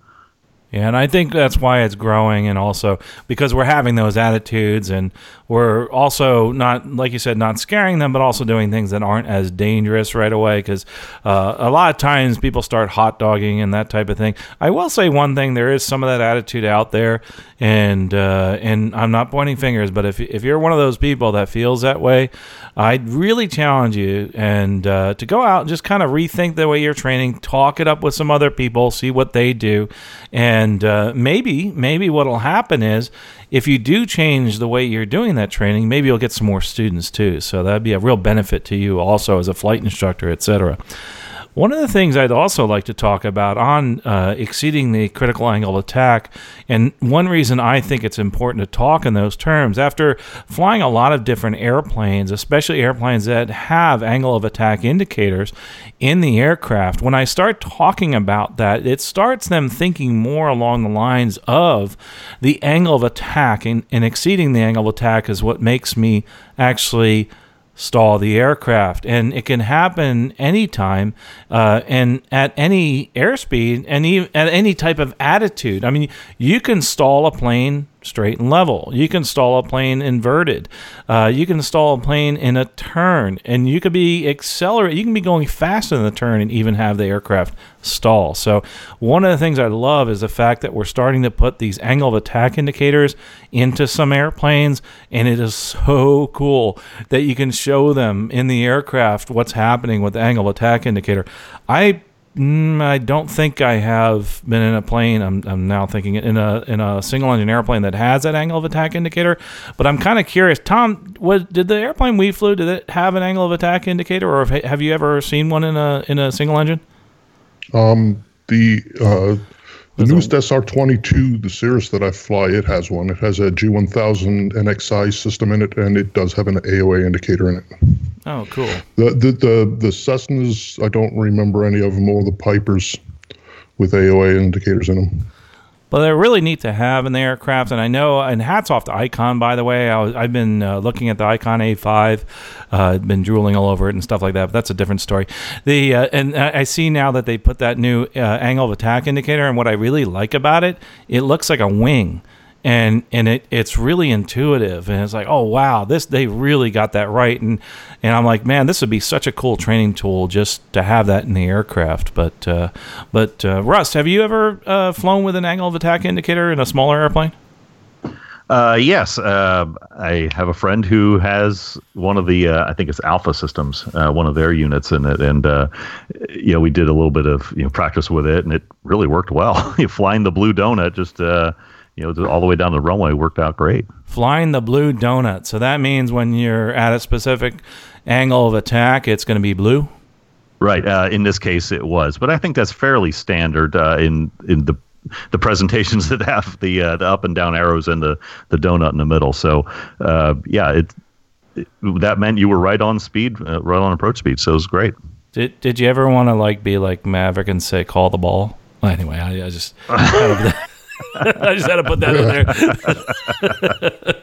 Yeah, and I think that's why it's growing, and also because we're having those attitudes, and we're also not, like you said, not scaring them, but also doing things that aren't as dangerous right away. Because uh, a lot of times people start hot dogging and that type of thing. I will say one thing: there is some of that attitude out there, and uh, and I'm not pointing fingers, but if if you're one of those people that feels that way, I'd really challenge you and uh, to go out and just kind of rethink the way you're training, talk it up with some other people, see what they do, and uh, maybe maybe what'll happen is if you do change the way you're doing that training, maybe you'll get some more students too. So that'd be a real benefit to you also as a flight instructor, etc. One of the things I'd also like to talk about on uh, exceeding the critical angle of attack, and one reason I think it's important to talk in those terms, after flying a lot of different airplanes, especially airplanes that have angle of attack indicators in the aircraft, when I start talking about that, it starts them thinking more along the lines of the angle of attack, and, and exceeding the angle of attack is what makes me actually stall the aircraft. And it can happen anytime uh, and at any airspeed and even at any type of attitude. I mean, you can stall a plane straight and level. You can stall a plane inverted. Uh, you can stall a plane in a turn, and you could be accelerate. You can be going faster than the turn and even have the aircraft stall. So one of the things I love is the fact that we're starting to put these angle of attack indicators into some airplanes, and it is so cool that you can show them in the aircraft what's happening with the angle of attack indicator. I Mm, I don't think I have been in a plane. I'm, I'm now thinking in a in a single engine airplane that has that angle of attack indicator. But I'm kind of curious, Tom. What did the airplane we flew? Did it have an angle of attack indicator, or have, have you ever seen one in a in a single engine? Um, the uh, the newest SR22, the Cirrus that I fly, it has one. It has a G1000 NXI system in it, and it does have an AOA indicator in it. Oh, cool. The the the, the Cessnas, I don't remember any of them, or the Pipers with AOA indicators in them. But they're really neat to have in the aircraft. And I know, and hats off to Icon, by the way. I have been uh, looking at the Icon A5, uh, been drooling all over it and stuff like that. But that's a different story. The uh, and I see now that they put that new uh, angle of attack indicator. And what I really like about it, it looks like a wing and and it it's really intuitive. And it's like oh wow this they really got that right. And and I'm like man this would be such a cool training tool just to have that in the aircraft. But uh, but uh, Russ have you ever uh, flown with an angle of attack indicator in a smaller airplane? Uh, yes, uh, I have a friend who has one of the, uh, I think it's Alpha Systems, one of their units in it, and you know we did a little bit of you know practice with it, and it really worked well. <laughs> Flying the blue donut just you know, all the way down the runway worked out great. Flying the blue donut. So that means when you're at a specific angle of attack, it's going to be blue. Right. Uh, in this case, it was, but I think that's fairly standard uh, in in the the presentations <laughs> that have the uh, the up and down arrows and the the donut in the middle. So uh, yeah, it, it, that meant you were right on speed, uh, right on approach speed. So it was great. Did Did you ever want to like be like Maverick and say call the ball? Well, anyway, I, I just. <laughs> I just had to put that in there. <laughs>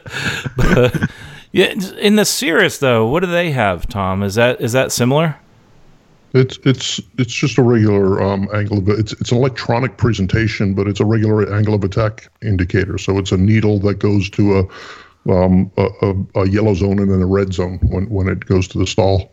but, yeah, in the Cirrus though, what do they have, Tom? Is that is that similar? It's it's it's just a regular um, angle of it's it's an electronic presentation, but it's a regular angle of attack indicator. So it's a needle that goes to a um, a, a, a, yellow zone and then a red zone when when it goes to the stall.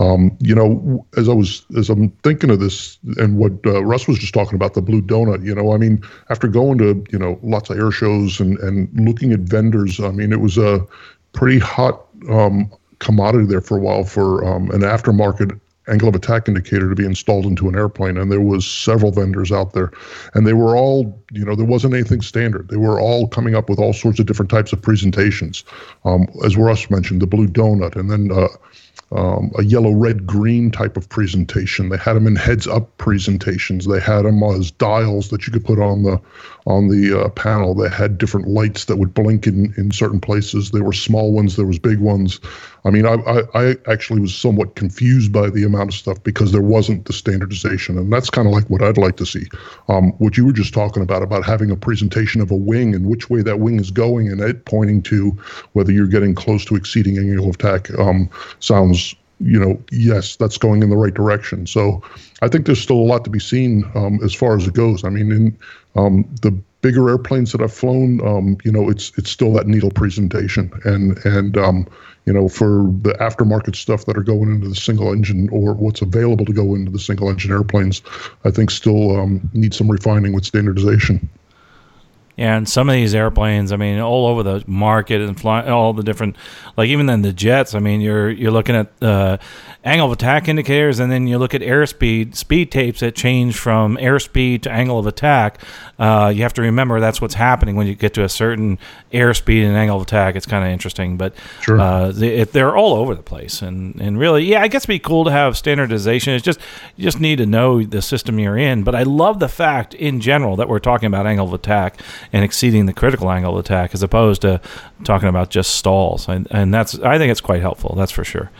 Um, you know, as I was as I'm thinking of this and what uh, Russ was just talking about the blue donut. You know, I mean, after going to you know lots of air shows and and looking at vendors, I mean, it was a pretty hot um, commodity there for a while for um, an aftermarket angle of attack indicator to be installed into an airplane. And there was several vendors out there. And they were all you know there wasn't anything standard. They were all coming up with all sorts of different types of presentations. Um, as russ mentioned the blue donut. And then uh, um, a yellow, red, green type of presentation. They had them in heads-up presentations. They had them as dials that you could put on the on the uh, panel. They had different lights that would blink in in certain places. There were small ones. There was big ones. I mean, I, I, I actually was somewhat confused by the amount of stuff because there wasn't the standardization, and that's kind of like what I'd like to see. Um, what you were just talking about about having a presentation of a wing and which way that wing is going, and it pointing to whether you're getting close to exceeding angle of attack um, sounds you know, yes, that's going in the right direction. So I think there's still a lot to be seen um, as far as it goes. I mean, in um, the bigger airplanes that I've flown, um, you know, it's it's still that needle presentation, and and um, you know, for the aftermarket stuff that are going into the single engine or what's available to go into the single engine airplanes, I think still um, need some refining with standardization. And some of these airplanes, I mean, all over the market and flying all the different, like even then the jets. I mean, you're you're looking at uh, angle of attack indicators, and then you look at airspeed speed tapes that change from airspeed to angle of attack. Uh, you have to remember that's what's happening when you get to a certain airspeed and angle of attack. It's kind of interesting, but sure. uh, they, they're all over the place, and and really, yeah, I guess it'd be cool to have standardization. It's just you just need to know the system you're in. But I love the fact in general that we're talking about angle of attack and exceeding the critical angle of attack as opposed to talking about just stalls. And, and that's I think it's quite helpful. That's for sure.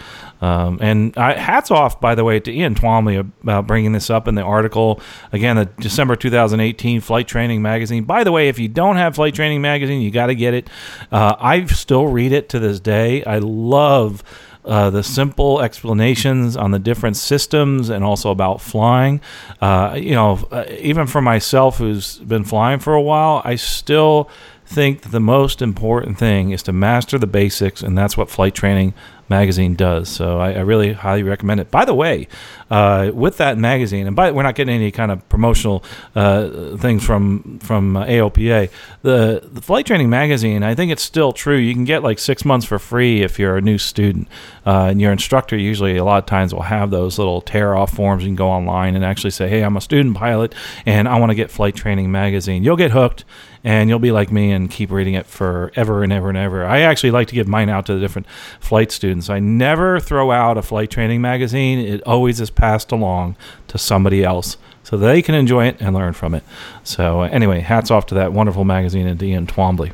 Um, and I, hats off, by the way, to Ian Twombly about bringing this up in the article. Again, the December 2018 Flight Training Magazine. By the way, if you don't have Flight Training Magazine, you got to get it. Uh, I still read it to this day. I love. Uh, the simple explanations on the different systems and also about flying. Uh, you know, uh, even for myself who's been flying for a while, I still think the most important thing is to master the basics, and that's what flight training magazine does. So I, I really highly recommend it. By the way, uh, with that magazine, and by we're not getting any kind of promotional uh, things from from uh, AOPA. The the flight training magazine, I think it's still true. You can get like six months for free if you're a new student, uh, and your instructor usually a lot of times will have those little tear off forms. You can go online and actually say, "Hey, I'm a student pilot, and I want to get flight training magazine." You'll get hooked and you'll be like me and keep reading it forever and ever and ever. I actually like to give mine out to the different flight students. I never throw out a flight training magazine. It always is passed along to somebody else so they can enjoy it and learn from it. So, anyway, hats off to that wonderful magazine and Ian Twombly.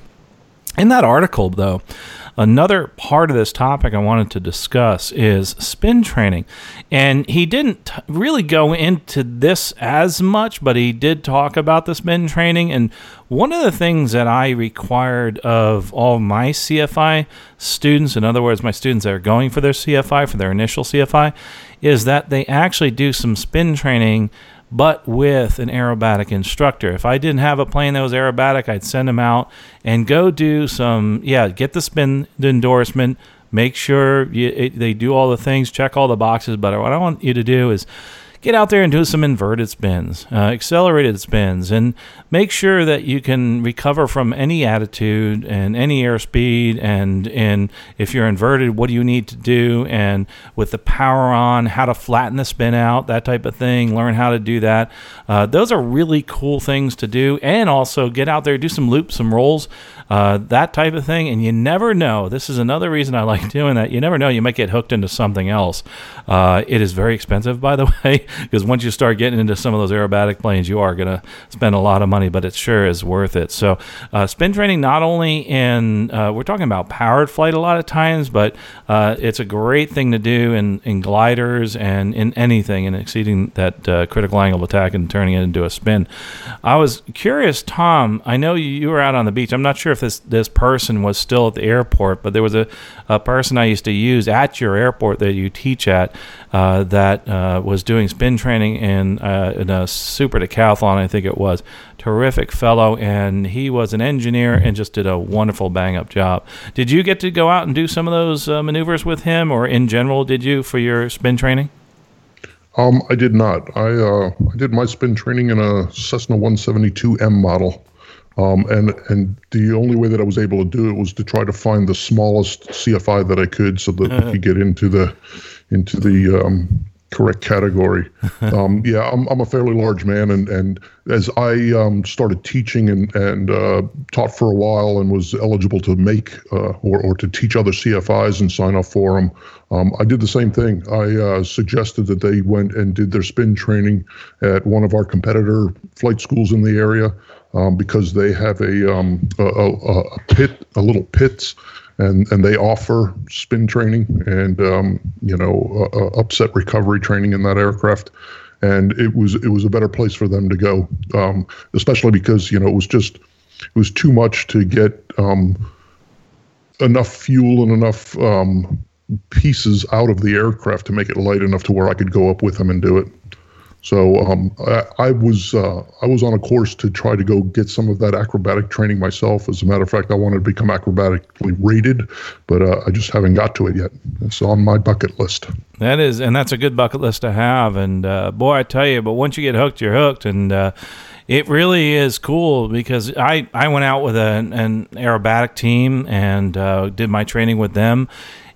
In that article, though, Another part of this topic I wanted to discuss is spin training. And he didn't really go into this as much, but he did talk about the spin training. And one of the things that I required of all my CFI students, in other words, my students that are going for their CFI, for their initial CFI, is that they actually do some spin training but with an aerobatic instructor. If I didn't have a plane that was aerobatic, I'd send them out and go do some, yeah, get the spin the endorsement, make sure you, it, they do all the things, check all the boxes. But what I want you to do is get out there and do some inverted spins, uh, accelerated spins, and make sure that you can recover from any attitude and any airspeed. And, and if you're inverted, what do you need to do? And with the power on, how to flatten the spin out, that type of thing. Learn how to do that. Uh, those are really cool things to do. And also get out there, do some loops, some rolls, uh, that type of thing. And you never know. This is another reason I like <laughs> doing that. You never know. You might get hooked into something else. Uh, it is very expensive, by the <laughs> way because once you start getting into some of those aerobatic planes, you are going to spend a lot of money, but it sure is worth it. So, uh, spin training not only in uh, we're talking about powered flight a lot of times, but uh, it's a great thing to do in, in gliders and in anything and exceeding that uh, critical angle of attack and turning it into a spin. I was curious, Tom. I know you were out on the beach. I'm not sure if this this person was still at the airport, but there was a, a person I used to use at your airport that you teach at uh, that uh, was doing spin training in, uh, in a super decathlon, I think it was. Terrific fellow, and he was an engineer and just did a wonderful bang up job. Did you get to go out and do some of those uh, maneuvers with him, or in general, did you for your spin training? Um, I did not. I uh, I did my spin training in a Cessna 172M model. Um, and and the only way that I was able to do it was to try to find the smallest CFI that I could, so that uh-huh. I could get into the into the um, correct category. <laughs> Um, yeah, I'm, I'm a fairly large man, and, and as I um, started teaching and, and uh, taught for a while and was eligible to make uh, or, or to teach other CFIs and sign off for them, um, I did the same thing. I uh, suggested that they went and did their spin training at one of our competitor flight schools in the area um, because they have a, um, a, a, pit, a little Pitts and and they offer spin training and um, you know uh, upset recovery training in that aircraft and it was it was a better place for them to go um, especially because you know it was just it was too much to get um, enough fuel and enough um, pieces out of the aircraft to make it light enough to where I could go up with them and do it. So um, I, I, was uh, I was on a course to try to go get some of that acrobatic training myself. As a matter of fact, I wanted to become acrobatically rated, but uh, I just haven't got to it yet. It's on my bucket list. That is, and that's a good bucket list to have. And uh, boy, I tell you, but once you get hooked, you're hooked, and uh, it really is cool because I, I went out with an, an aerobatic team and uh, did my training with them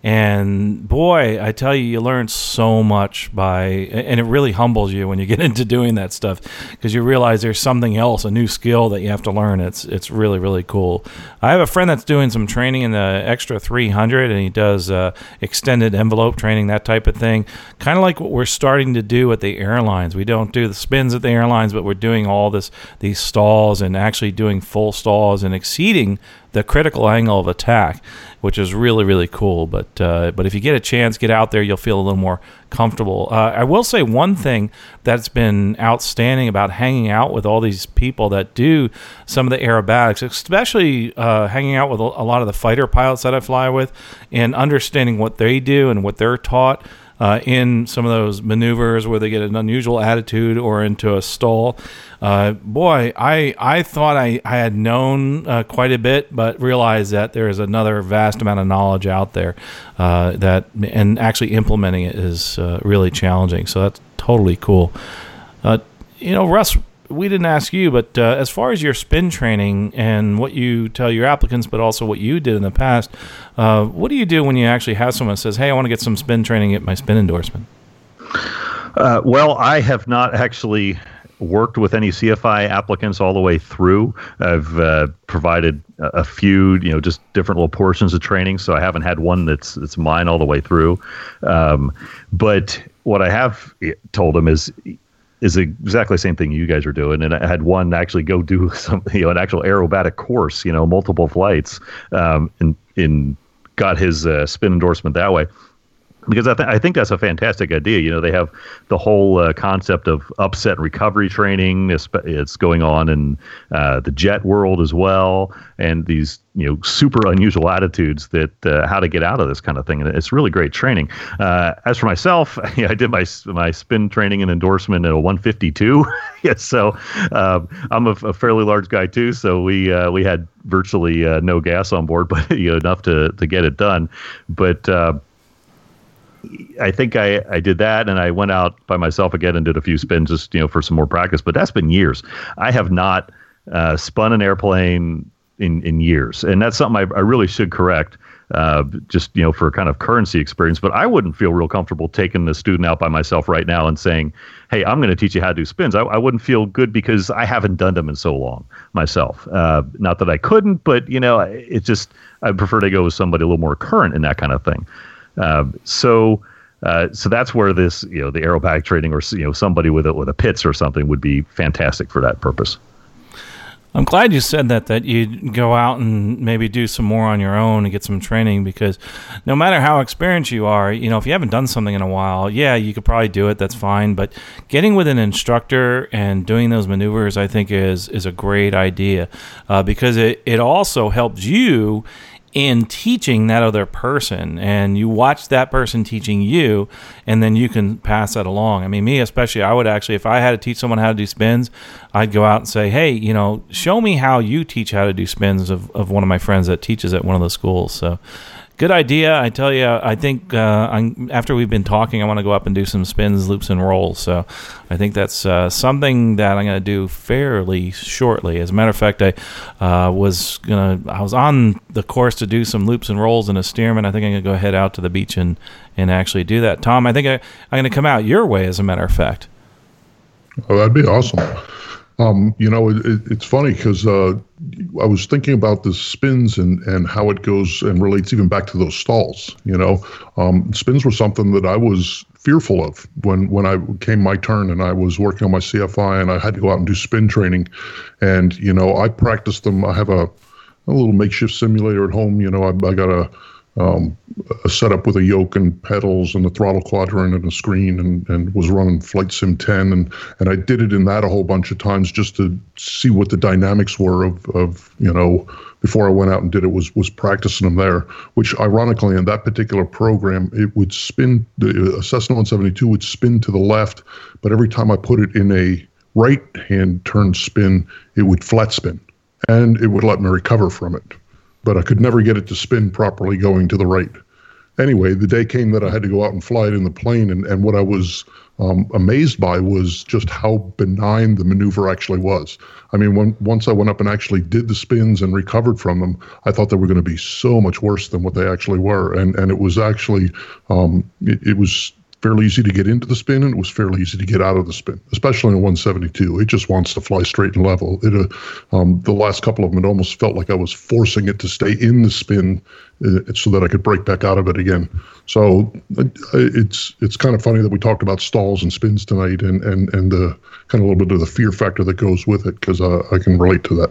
and boy, I tell you, you learn so much by, and it really humbles you when you <laughs> get into doing that stuff because you realize there's something else, a new skill that you have to learn. It's it's really really cool. I have a friend that's doing some training in the extra 300, and he does uh, extended envelope training, that type of thing. Kind of like what we're starting to do at the airlines. We don't do the spins at the airlines, but we're doing all this these stalls and actually doing full stalls and exceeding the critical angle of attack, which is really really cool. But uh, but if you get a chance, get out there, you'll feel a little more comfortable. Uh, I will say one thing that's been outstanding about hanging out with all these people that do some of the aerobatics, especially uh, hanging out with a lot of the fighter pilots that I fly with, and understanding what they do and what they're taught uh, in some of those maneuvers where they get an unusual attitude or into a stall. Uh, boy, I I thought I, I had known uh, quite a bit, but realized that there is another vast amount of knowledge out there uh, that and actually implementing it is uh, really challenging. So that's totally cool. Uh, you know, Russ, we didn't ask you, but uh, as far as your spin training and what you tell your applicants, but also what you did in the past, uh, what do you do when you actually have someone that says, "Hey, I want to get some spin training, get my spin endorsement"? Uh, well, I have not actually worked with any CFI applicants all the way through. I've uh, provided a few, you know, just different little portions of training, so I haven't had one that's that's mine all the way through. Um, but what I have told them is is exactly the same thing you guys are doing. And I had one actually go do <laughs> some, you know, an actual aerobatic course, you know, multiple flights, um, and in got his uh, spin endorsement that way because I, th- I think that's a fantastic idea. You know, they have the whole uh, concept of upset recovery training. It's, it's going on in uh, the jet world as well, and these you know super unusual attitudes that uh, how to get out of this kind of thing. And it's really great training. Uh, as for myself, <laughs> yeah, I did my my spin training and endorsement at a 152. <laughs> yeah, so um, I'm a, a, fairly large guy too. So we uh, we had virtually uh, no gas on board, <laughs> but you know enough to to get it done. But I think I, I did that and I went out by myself again and did a few spins just, you know, for some more practice. But that's been years. I have not uh, spun an airplane in, in years. And that's something I, I really should correct. Uh, just you know for kind of currency experience. But I wouldn't feel real comfortable taking the student out by myself right now and saying, "Hey, I'm going to teach you how to do spins." I, I, wouldn't feel good because I haven't done them in so long myself. Uh, not that I couldn't, but you know, it just I prefer to go with somebody a little more current in that kind of thing. Um, so. Uh, so that's where this, you know, the aerobatic training or you know somebody with a with a Pitts or something would be fantastic for that purpose. I'm glad you said that that you go out and maybe do some more on your own and get some training because no matter how experienced you are, you know, if you haven't done something in a while, yeah, you could probably do it, that's fine, but getting with an instructor and doing those maneuvers I think is is a great idea uh, because it it also helps you in teaching that other person and you watch that person teaching you and then you can pass that along. I mean me especially i would actually if i had to teach someone how to do spins i'd go out and say hey you know show me how you teach how to do spins of, of one of my friends that teaches at one of the schools. So good idea. I tell you, I think uh, after we've been talking, I want to go up and do some spins, loops, and rolls. So I think that's uh, something that I'm going to do fairly shortly. As a matter of fact, I uh, was gonna, I was on the course to do some loops and rolls in a Stearman. I think I'm going to go head out to the beach and and actually do that. Tom, I think I, I'm going to come out your way. As a matter of fact. Oh, that'd be awesome. Um, you know, it, it, it's funny because uh, I was thinking about the spins and, and how it goes and relates even back to those stalls. You know, um, spins were something that I was fearful of when when I came my turn and I was working on my CFI and I had to go out and do spin training, and you know I practiced them. I have a, a little makeshift simulator at home. You know, I, I got a um, a setup with a yoke and pedals and the throttle quadrant and a screen and, and was running Flight Sim 10 and and I did it in that a whole bunch of times just to see what the dynamics were of of you know before I went out and did it was was practicing them there. Which ironically in that particular program it would spin the uh, Cessna 172 would spin to the left, but every time I put it in a right hand turn spin, it would flat spin and it would let me recover from it but I could never get it to spin properly going to the right. Anyway, the day came that I had to go out and fly it in the plane, and, and what I was um, amazed by was just how benign the maneuver actually was. I mean, when, once I went up and actually did the spins and recovered from them, I thought they were going to be so much worse than what they actually were, and and it was actually um, it, it was fairly easy to get into the spin and it was fairly easy to get out of the spin, especially in a 172. It just wants to fly straight and level. It, uh, um, the last couple of them, it almost felt like I was forcing it to stay in the spin uh, so that I could break back out of it again. So uh, it's it's kind of funny that we talked about stalls and spins tonight and and and the kind of a little bit of the fear factor that goes with it because uh, I can relate to that.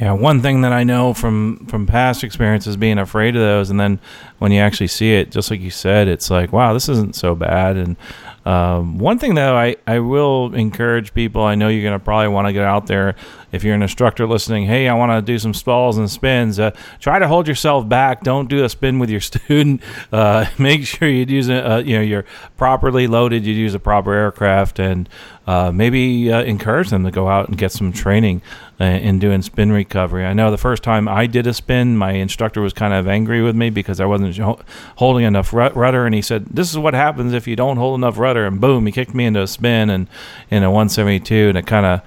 Yeah, one thing that I know from from past experiences being afraid of those, and then when you actually see it, just like you said, it's like, wow, this isn't so bad. And um, one thing though, I, I will encourage people, I know you're going to probably want to get out there if you're an instructor listening, hey, I want to do some stalls and spins. Uh, try to hold yourself back. Don't do a spin with your <laughs> student. Uh, make sure you use a, uh, you know you're properly loaded. You use a proper aircraft, and uh, maybe uh, encourage them to go out and get some training uh, in doing spin recovery. I know the first time I did a spin, my instructor was kind of angry with me because I wasn't holding enough rudder, and he said, "This is what happens if you don't hold enough rudder." And boom, he kicked me into a spin and in a 172, and it kind of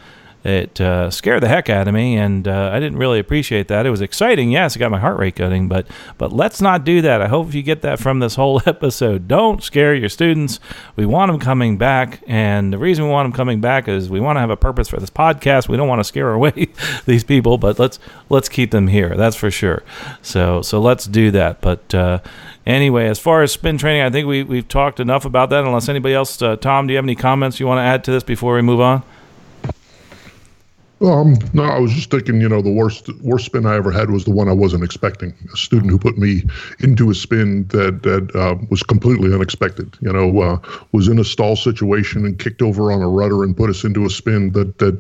it uh, scared the heck out of me, and uh, I didn't really appreciate that. It was exciting, yes, it got my heart rate going, but but let's not do that. I hope you get that from this whole <laughs> episode. Don't scare your students. We want them coming back, and the reason we want them coming back is we want to have a purpose for this podcast. We don't want to scare <laughs> away these people, but let's let's keep them here. That's for sure. So so let's do that. But uh, anyway, as far as spin training, I think we we've talked enough about that. Unless anybody else, uh, Tom, do you have any comments you want to add to this before we move on? Um, no, I was just thinking, you know, the worst worst spin I ever had was the one I wasn't expecting. A student who put me into a spin that that uh, was completely unexpected. You know, uh, was in a stall situation and kicked over on a rudder and put us into a spin that that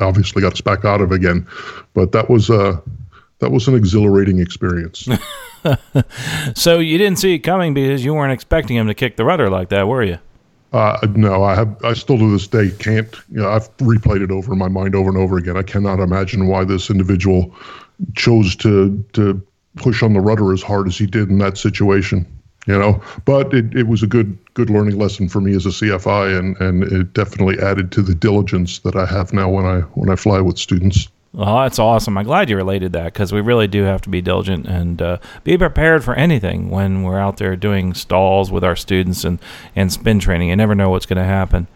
obviously got us back out of again. But that was uh, that was an exhilarating experience. <laughs> so you didn't see it coming because you weren't expecting him to kick the rudder like that, were you? Uh, no, I have. I still to this day can't. You know, I've replayed it over in my mind over and over again. I cannot imagine why this individual chose to to push on the rudder as hard as he did in that situation. You know, but it, it was a good good learning lesson for me as a CFI, and and it definitely added to the diligence that I have now when I when I fly with students. Well, that's awesome. I'm glad you related that because we really do have to be diligent and uh, be prepared for anything when we're out there doing stalls with our students and, and spin training. You never know what's going to happen.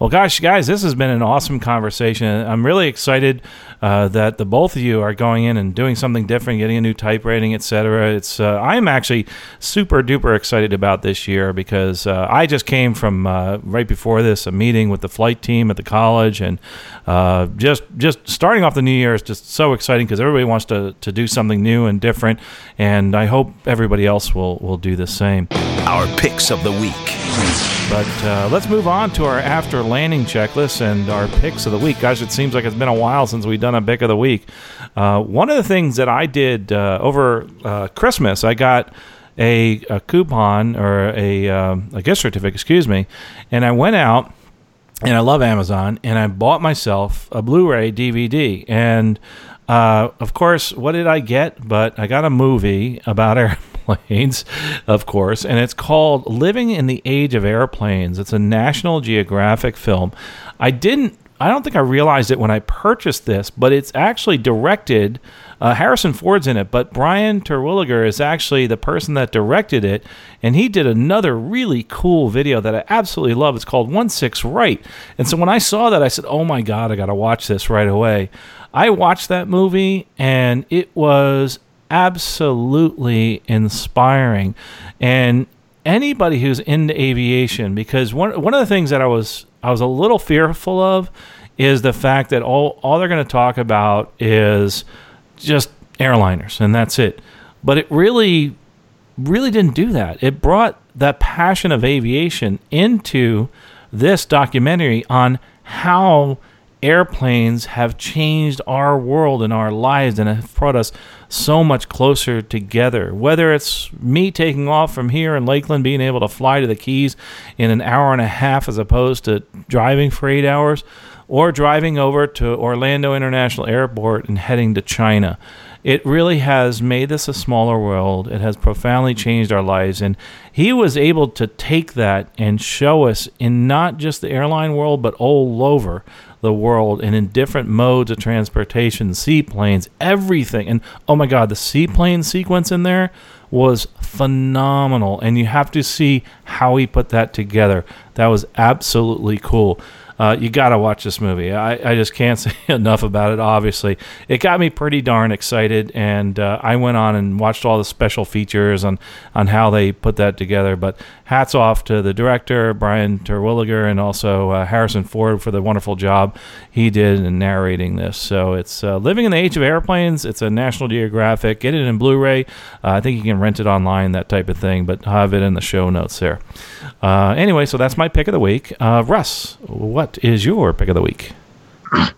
Well, gosh, guys, this has been an awesome conversation. I'm really excited uh, that the both of you are going in and doing something different, getting a new type rating, etc. It's uh, I'm actually super duper excited about this year because uh, I just came from uh, right before this a meeting with the flight team at the college, and uh, just just starting off the new year is just so exciting because everybody wants to to do something new and different, and I hope everybody else will will do the same. Our picks of the week. But uh, let's move on to our after landing checklist and our picks of the week. Guys, it seems like it's been a while since we've done a pick of the week. Uh, one of the things that I did uh, over uh, Christmas, I got a, a coupon or a, um, a gift certificate, excuse me, and I went out and I love Amazon and I bought myself a Blu ray DVD. And uh, of course, what did I get? But I got a movie about air <laughs> airplanes, <laughs> of course, and it's called Living in the Age of Airplanes. It's a National Geographic film. I didn't I don't think I realized it when I purchased this, but it's actually directed. Uh, Harrison Ford's in it, but Brian Terwilliger is actually the person that directed it, and he did another really cool video that I absolutely love. It's called One Six Right, and so when I saw that, I said, "Oh my god, I got to watch this right away." I watched that movie, and it was absolutely inspiring. And anybody who's into aviation, because one one of the things that I was I was a little fearful of is the fact that all all they're going to talk about is just airliners, and that's it. but it really, really didn't do that. It brought that passion of aviation into this documentary on how airplanes have changed our world and our lives and have brought us so much closer together. Whether it's me taking off from here in Lakeland, being able to fly to the Keys in an hour and a half as opposed to driving for eight hours, or driving over to Orlando International Airport and heading to China. It really has made this a smaller world. It has profoundly changed our lives. And he was able to take that and show us in not just the airline world, but all over the world and in different modes of transportation, seaplanes, everything. And oh my God, the seaplane sequence in there was phenomenal. And you have to see how he put that together. That was absolutely cool. Uh, you got to watch this movie. I, I just can't <laughs> say enough about it, obviously. It got me pretty darn excited, and uh, I went on and watched all the special features on, on how they put that together. But hats off to the director, Brian Terwilliger, and also uh, Harrison Ford for the wonderful job he did in narrating this. So it's uh, Living in the Age of Airplanes. It's a National Geographic. Get it in Blu ray. Uh, I think you can rent it online, that type of thing, but have it in the show notes there. Uh, anyway, so that's my pick of the week. Russ, what is your pick of the week? <clears throat>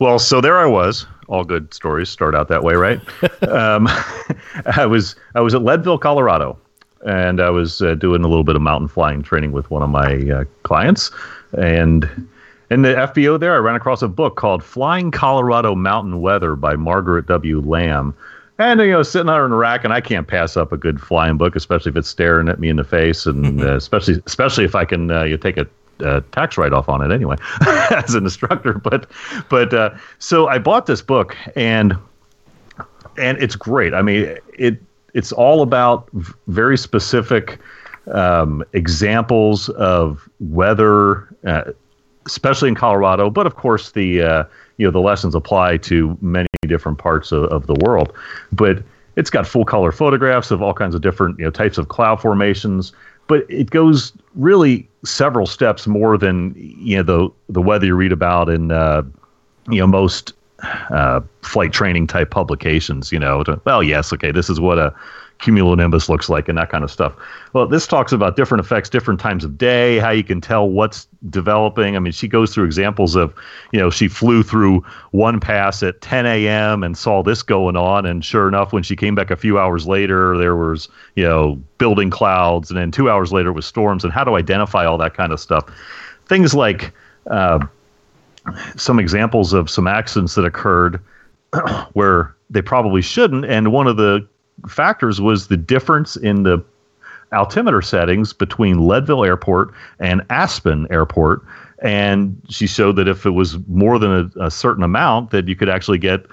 Well, so there I was. All good stories start out that way, right? <laughs> um, <laughs> I was I was at Leadville, Colorado, and I was uh, doing a little bit of mountain flying training with one of my uh, clients. And in the FBO there, I ran across a book called Flying Colorado Mountain Weather by Margaret W. Lamb. And you know, sitting there in a rack, and I can't pass up a good flying book, especially if it's staring at me in the face, and <laughs> uh, especially especially if I can uh, you take a uh, tax write off on it anyway <laughs> as an instructor. But but uh, so I bought this book and and it's great. I mean it it's all about very specific um, examples of weather, uh, especially in Colorado. But of course the uh, you know the lessons apply to many different parts of, of the world. But it's got full color photographs of all kinds of different you know types of cloud formations but it goes really several steps more than you know the the weather you read about in uh, you know most uh, flight training type publications. You know, to, well, yes, okay, this is what a cumulonimbus looks like and that kind of stuff. Well, this talks about different effects, different times of day, how you can tell what's developing. I mean, she goes through examples of, you know, she flew through one pass at 10 a.m. and saw this going on, and sure enough, when she came back a few hours later, there was, you know, building clouds, and then two hours later was storms, and how to identify all that kind of stuff. Things like uh, some examples of some accidents that occurred <clears throat> where they probably shouldn't, and one of the factors was the difference in the altimeter settings between Leadville Airport and Aspen Airport. And she showed that if it was more than a, a certain amount, that you could actually get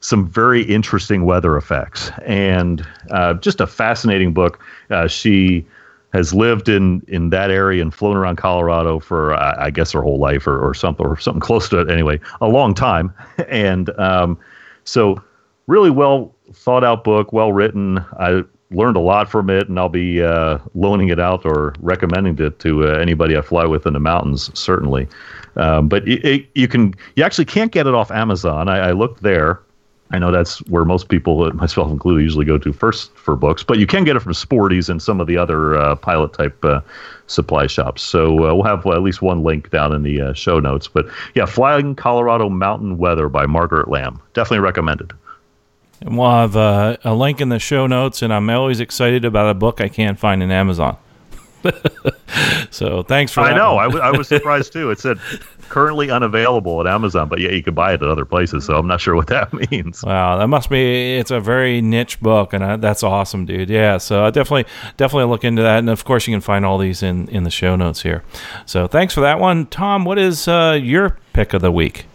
some very interesting weather effects. And uh, just a fascinating book. Uh, she has lived in in that area and flown around Colorado for uh, I guess her whole life or, or something or something close to it anyway, a long time. <laughs> And um, so really well thought out book, well written. I learned a lot from it, and I'll be uh, loaning it out or recommending it to uh, anybody I fly with in the mountains, certainly. Um, but it, it, you can, you actually can't get it off Amazon. I, I, looked there. I know that's where most people, <laughs> myself included, usually go to first for books, but you can get it from Sporty's and some of the other uh, pilot type uh, supply shops. So uh, we'll have at least one link down in the uh, show notes. But yeah, Flying Colorado Mountain Weather by Margaret Lamb. Definitely recommended. And we'll have uh, a link in the show notes. And I'm always excited about a book I can't find in Amazon. <laughs> so thanks for. That. I know. I, w- I was <laughs> surprised too. It said currently unavailable at Amazon, but yeah, you could buy it at other places. So I'm not sure what that <laughs> means. Wow, that must be. It's a very niche book, and I, that's awesome, dude. Yeah, so I definitely definitely look into that, and of course you can find all these in in the show notes here. So thanks for that one, Tom. What is uh, your pick of the week?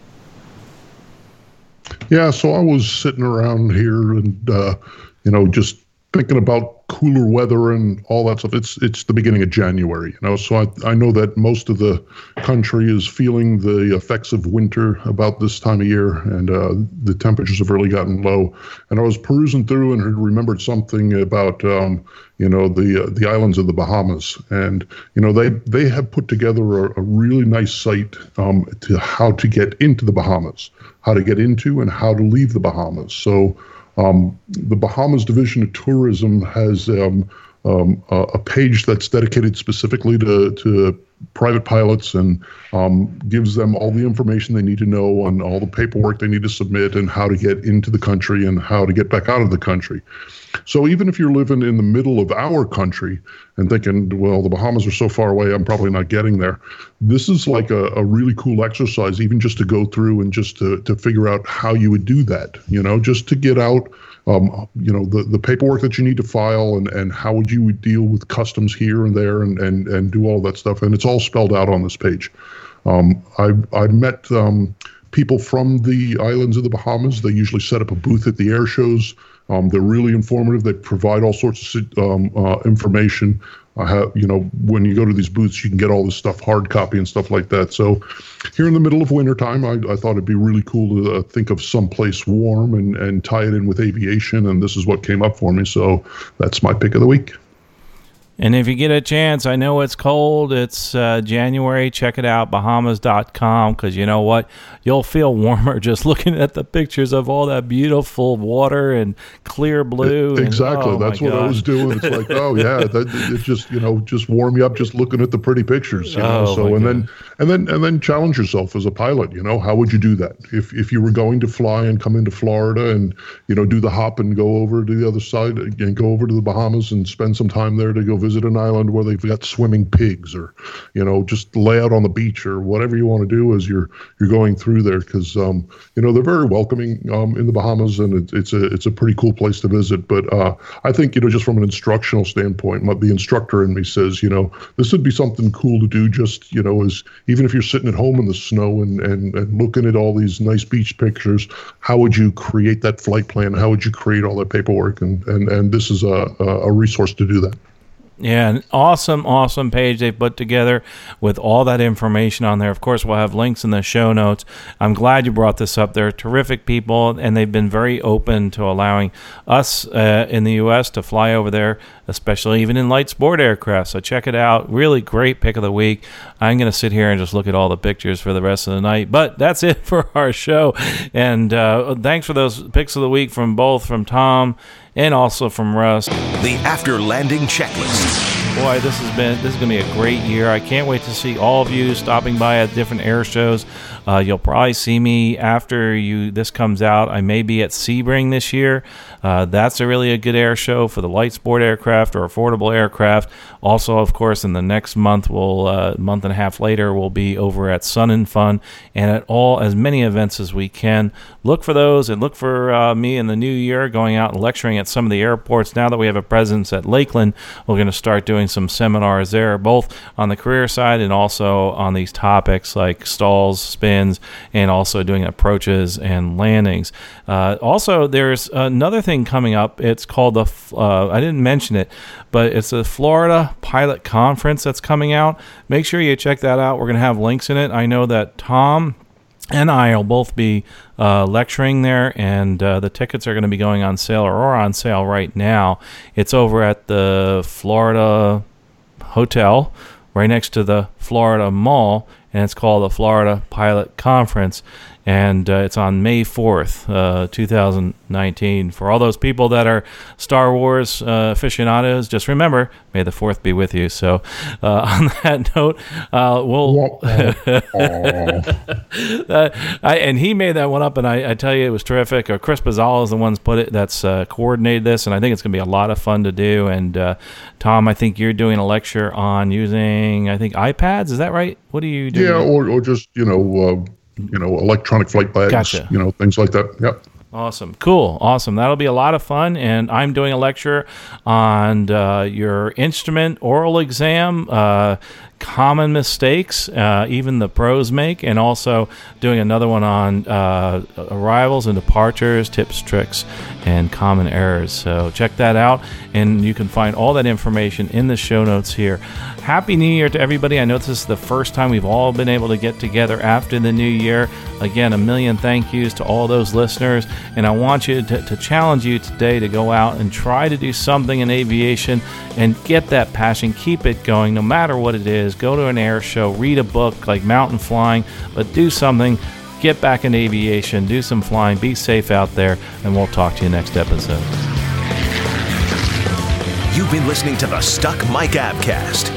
Yeah, so I was sitting around here and uh, you know just thinking about cooler weather and all that stuff. It's it's the beginning of January, you know, so I I know that most of the country is feeling the effects of winter about this time of year, and uh, the temperatures have really gotten low. And I was perusing through and remembered something about um, you know the uh, the islands of the Bahamas, and you know they they have put together a, a really nice site um, to how to get into the Bahamas, how to get into and how to leave the Bahamas. So Um, the Bahamas Division of Tourism has um, um, a page that's dedicated specifically to, to private pilots and um, gives them all the information they need to know on all the paperwork they need to submit and how to get into the country and how to get back out of the country. So even if you're living in the middle of our country and thinking, well, the Bahamas are so far away, I'm probably not getting there, this is like a, a really cool exercise, even just to go through and just to, to figure out how you would do that, you know, just to get out um, you know the, the paperwork that you need to file and, and how would you deal with customs here and there and, and, and do all that stuff. And it's all spelled out on this page. Um, I, I met um, people from the islands of the bahamas. They usually set up a booth at the air shows. Um, they're really informative. They provide all sorts of um, uh, information I have, you know, when you go to these booths, you can get all this stuff hard copy and stuff like that. So, here in the middle of wintertime, I, I thought it'd be really cool to uh, think of some place warm and, and tie it in with aviation. And this is what came up for me. So, that's my pick of the week. And if you get a chance, I know it's cold. It's uh, January. Check it out, Bahamas.com, because you know what? You'll feel warmer <laughs> just looking at the pictures of all that beautiful water and clear blue. It, exactly. And, oh That's what God. I was doing. It's like, oh yeah, <laughs> that, it just you know just warm you up just looking at the pretty pictures. You know? Oh, so and God. then and then and then challenge yourself as a pilot. You know, how would you do that if if you were going to fly and come into Florida and you know do the hop and go over to the other side and go over to the Bahamas and spend some time there to go visit an island where they've got swimming pigs or you know just lay out on the beach or whatever you want to do as you're you're going through there because um, you know they're very welcoming um, in the Bahamas and it, it's a it's a pretty cool place to visit. But uh, I think you know just from an instructional standpoint, my, the instructor in me says you know this would be something cool to do. Just you know as even if you're sitting at home in the snow and and, and looking at all these nice beach pictures, how would you create that flight plan? How would you create all that paperwork? And and and this is a a resource to do that. Yeah, an awesome, awesome page they put together with all that information on there. Of course, we'll have links in the show notes. I'm glad you brought this up. They're terrific people, and they've been very open to allowing us uh, in the U.S. to fly over there, especially even in light sport aircraft. So check it out. Really great pick of the week. I'm going to sit here and just look at all the pictures for the rest of the night. But that's <laughs> it for our show. And uh, thanks for those picks of the week from both from Tom and also from Russ. The after landing checklist. Boy, this has been this is going to be a great year. I can't wait to see all of you stopping by at different air shows. Uh, you'll probably see me after you this comes out. I may be at Sebring this year. Uh, that's a really a good air show for the light sport aircraft or affordable aircraft. Also, of course, in the next month, we'll uh, month and a half later, we'll be over at Sun and Fun and at all as many events as we can. Look for those and look for uh, me in the new year going out and lecturing at some of the airports. Now that we have a presence at Lakeland, we're going to start doing some seminars there, both on the career side and also on these topics like stalls, spins, and also doing approaches and landings. Uh, also, there's another thing coming up. It's called the, uh, I didn't mention it, but it's a Florida Pilot Conference that's coming out. Make sure you check that out. We're going to have links in it. I know that Tom and I will both be uh, lecturing there, and uh, the tickets are going to be going on sale or are on sale right now. It's over at the Florida Hotel, right next to the Florida Mall, and it's called the Florida Pilot Conference. And uh, it's on May 4th, uh, 2019. For all those people that are Star Wars uh, aficionados, just remember, May the 4th be with you. So, uh, <laughs> on that note, uh, we'll. <laughs> <laughs> Uh, I, and he made that one up, and I, I tell you, it was terrific. Uh, Chris Bazal is the ones put it that's uh, coordinated this, and I think it's going to be a lot of fun to do. And uh, Tom, I think you're doing a lecture on using, I think iPads. Is that right? What are you doing? Yeah, or, or just you know uh, you know electronic flight bags, Gotcha. you know things like that. Yep. Awesome. Cool. Awesome. That'll be a lot of fun. And I'm doing a lecture on uh, your instrument oral exam, uh, common mistakes, uh, even the pros make, and also doing another one on uh, arrivals and departures, tips, tricks, and common errors. So check that out. And you can find all that information in the show notes here. Happy New Year to everybody. I know this is the first time we've all been able to get together after the new year. Again, a million thank yous to all those listeners. And I want you to, to challenge you today to go out and try to do something in aviation and get that passion. Keep it going no matter what it is. Go to an air show, read a book like Mountain Flying, but do something get back in aviation, do some flying, be safe out there, and we'll talk to you next episode. You've been listening to the Stuck Mic Avcast.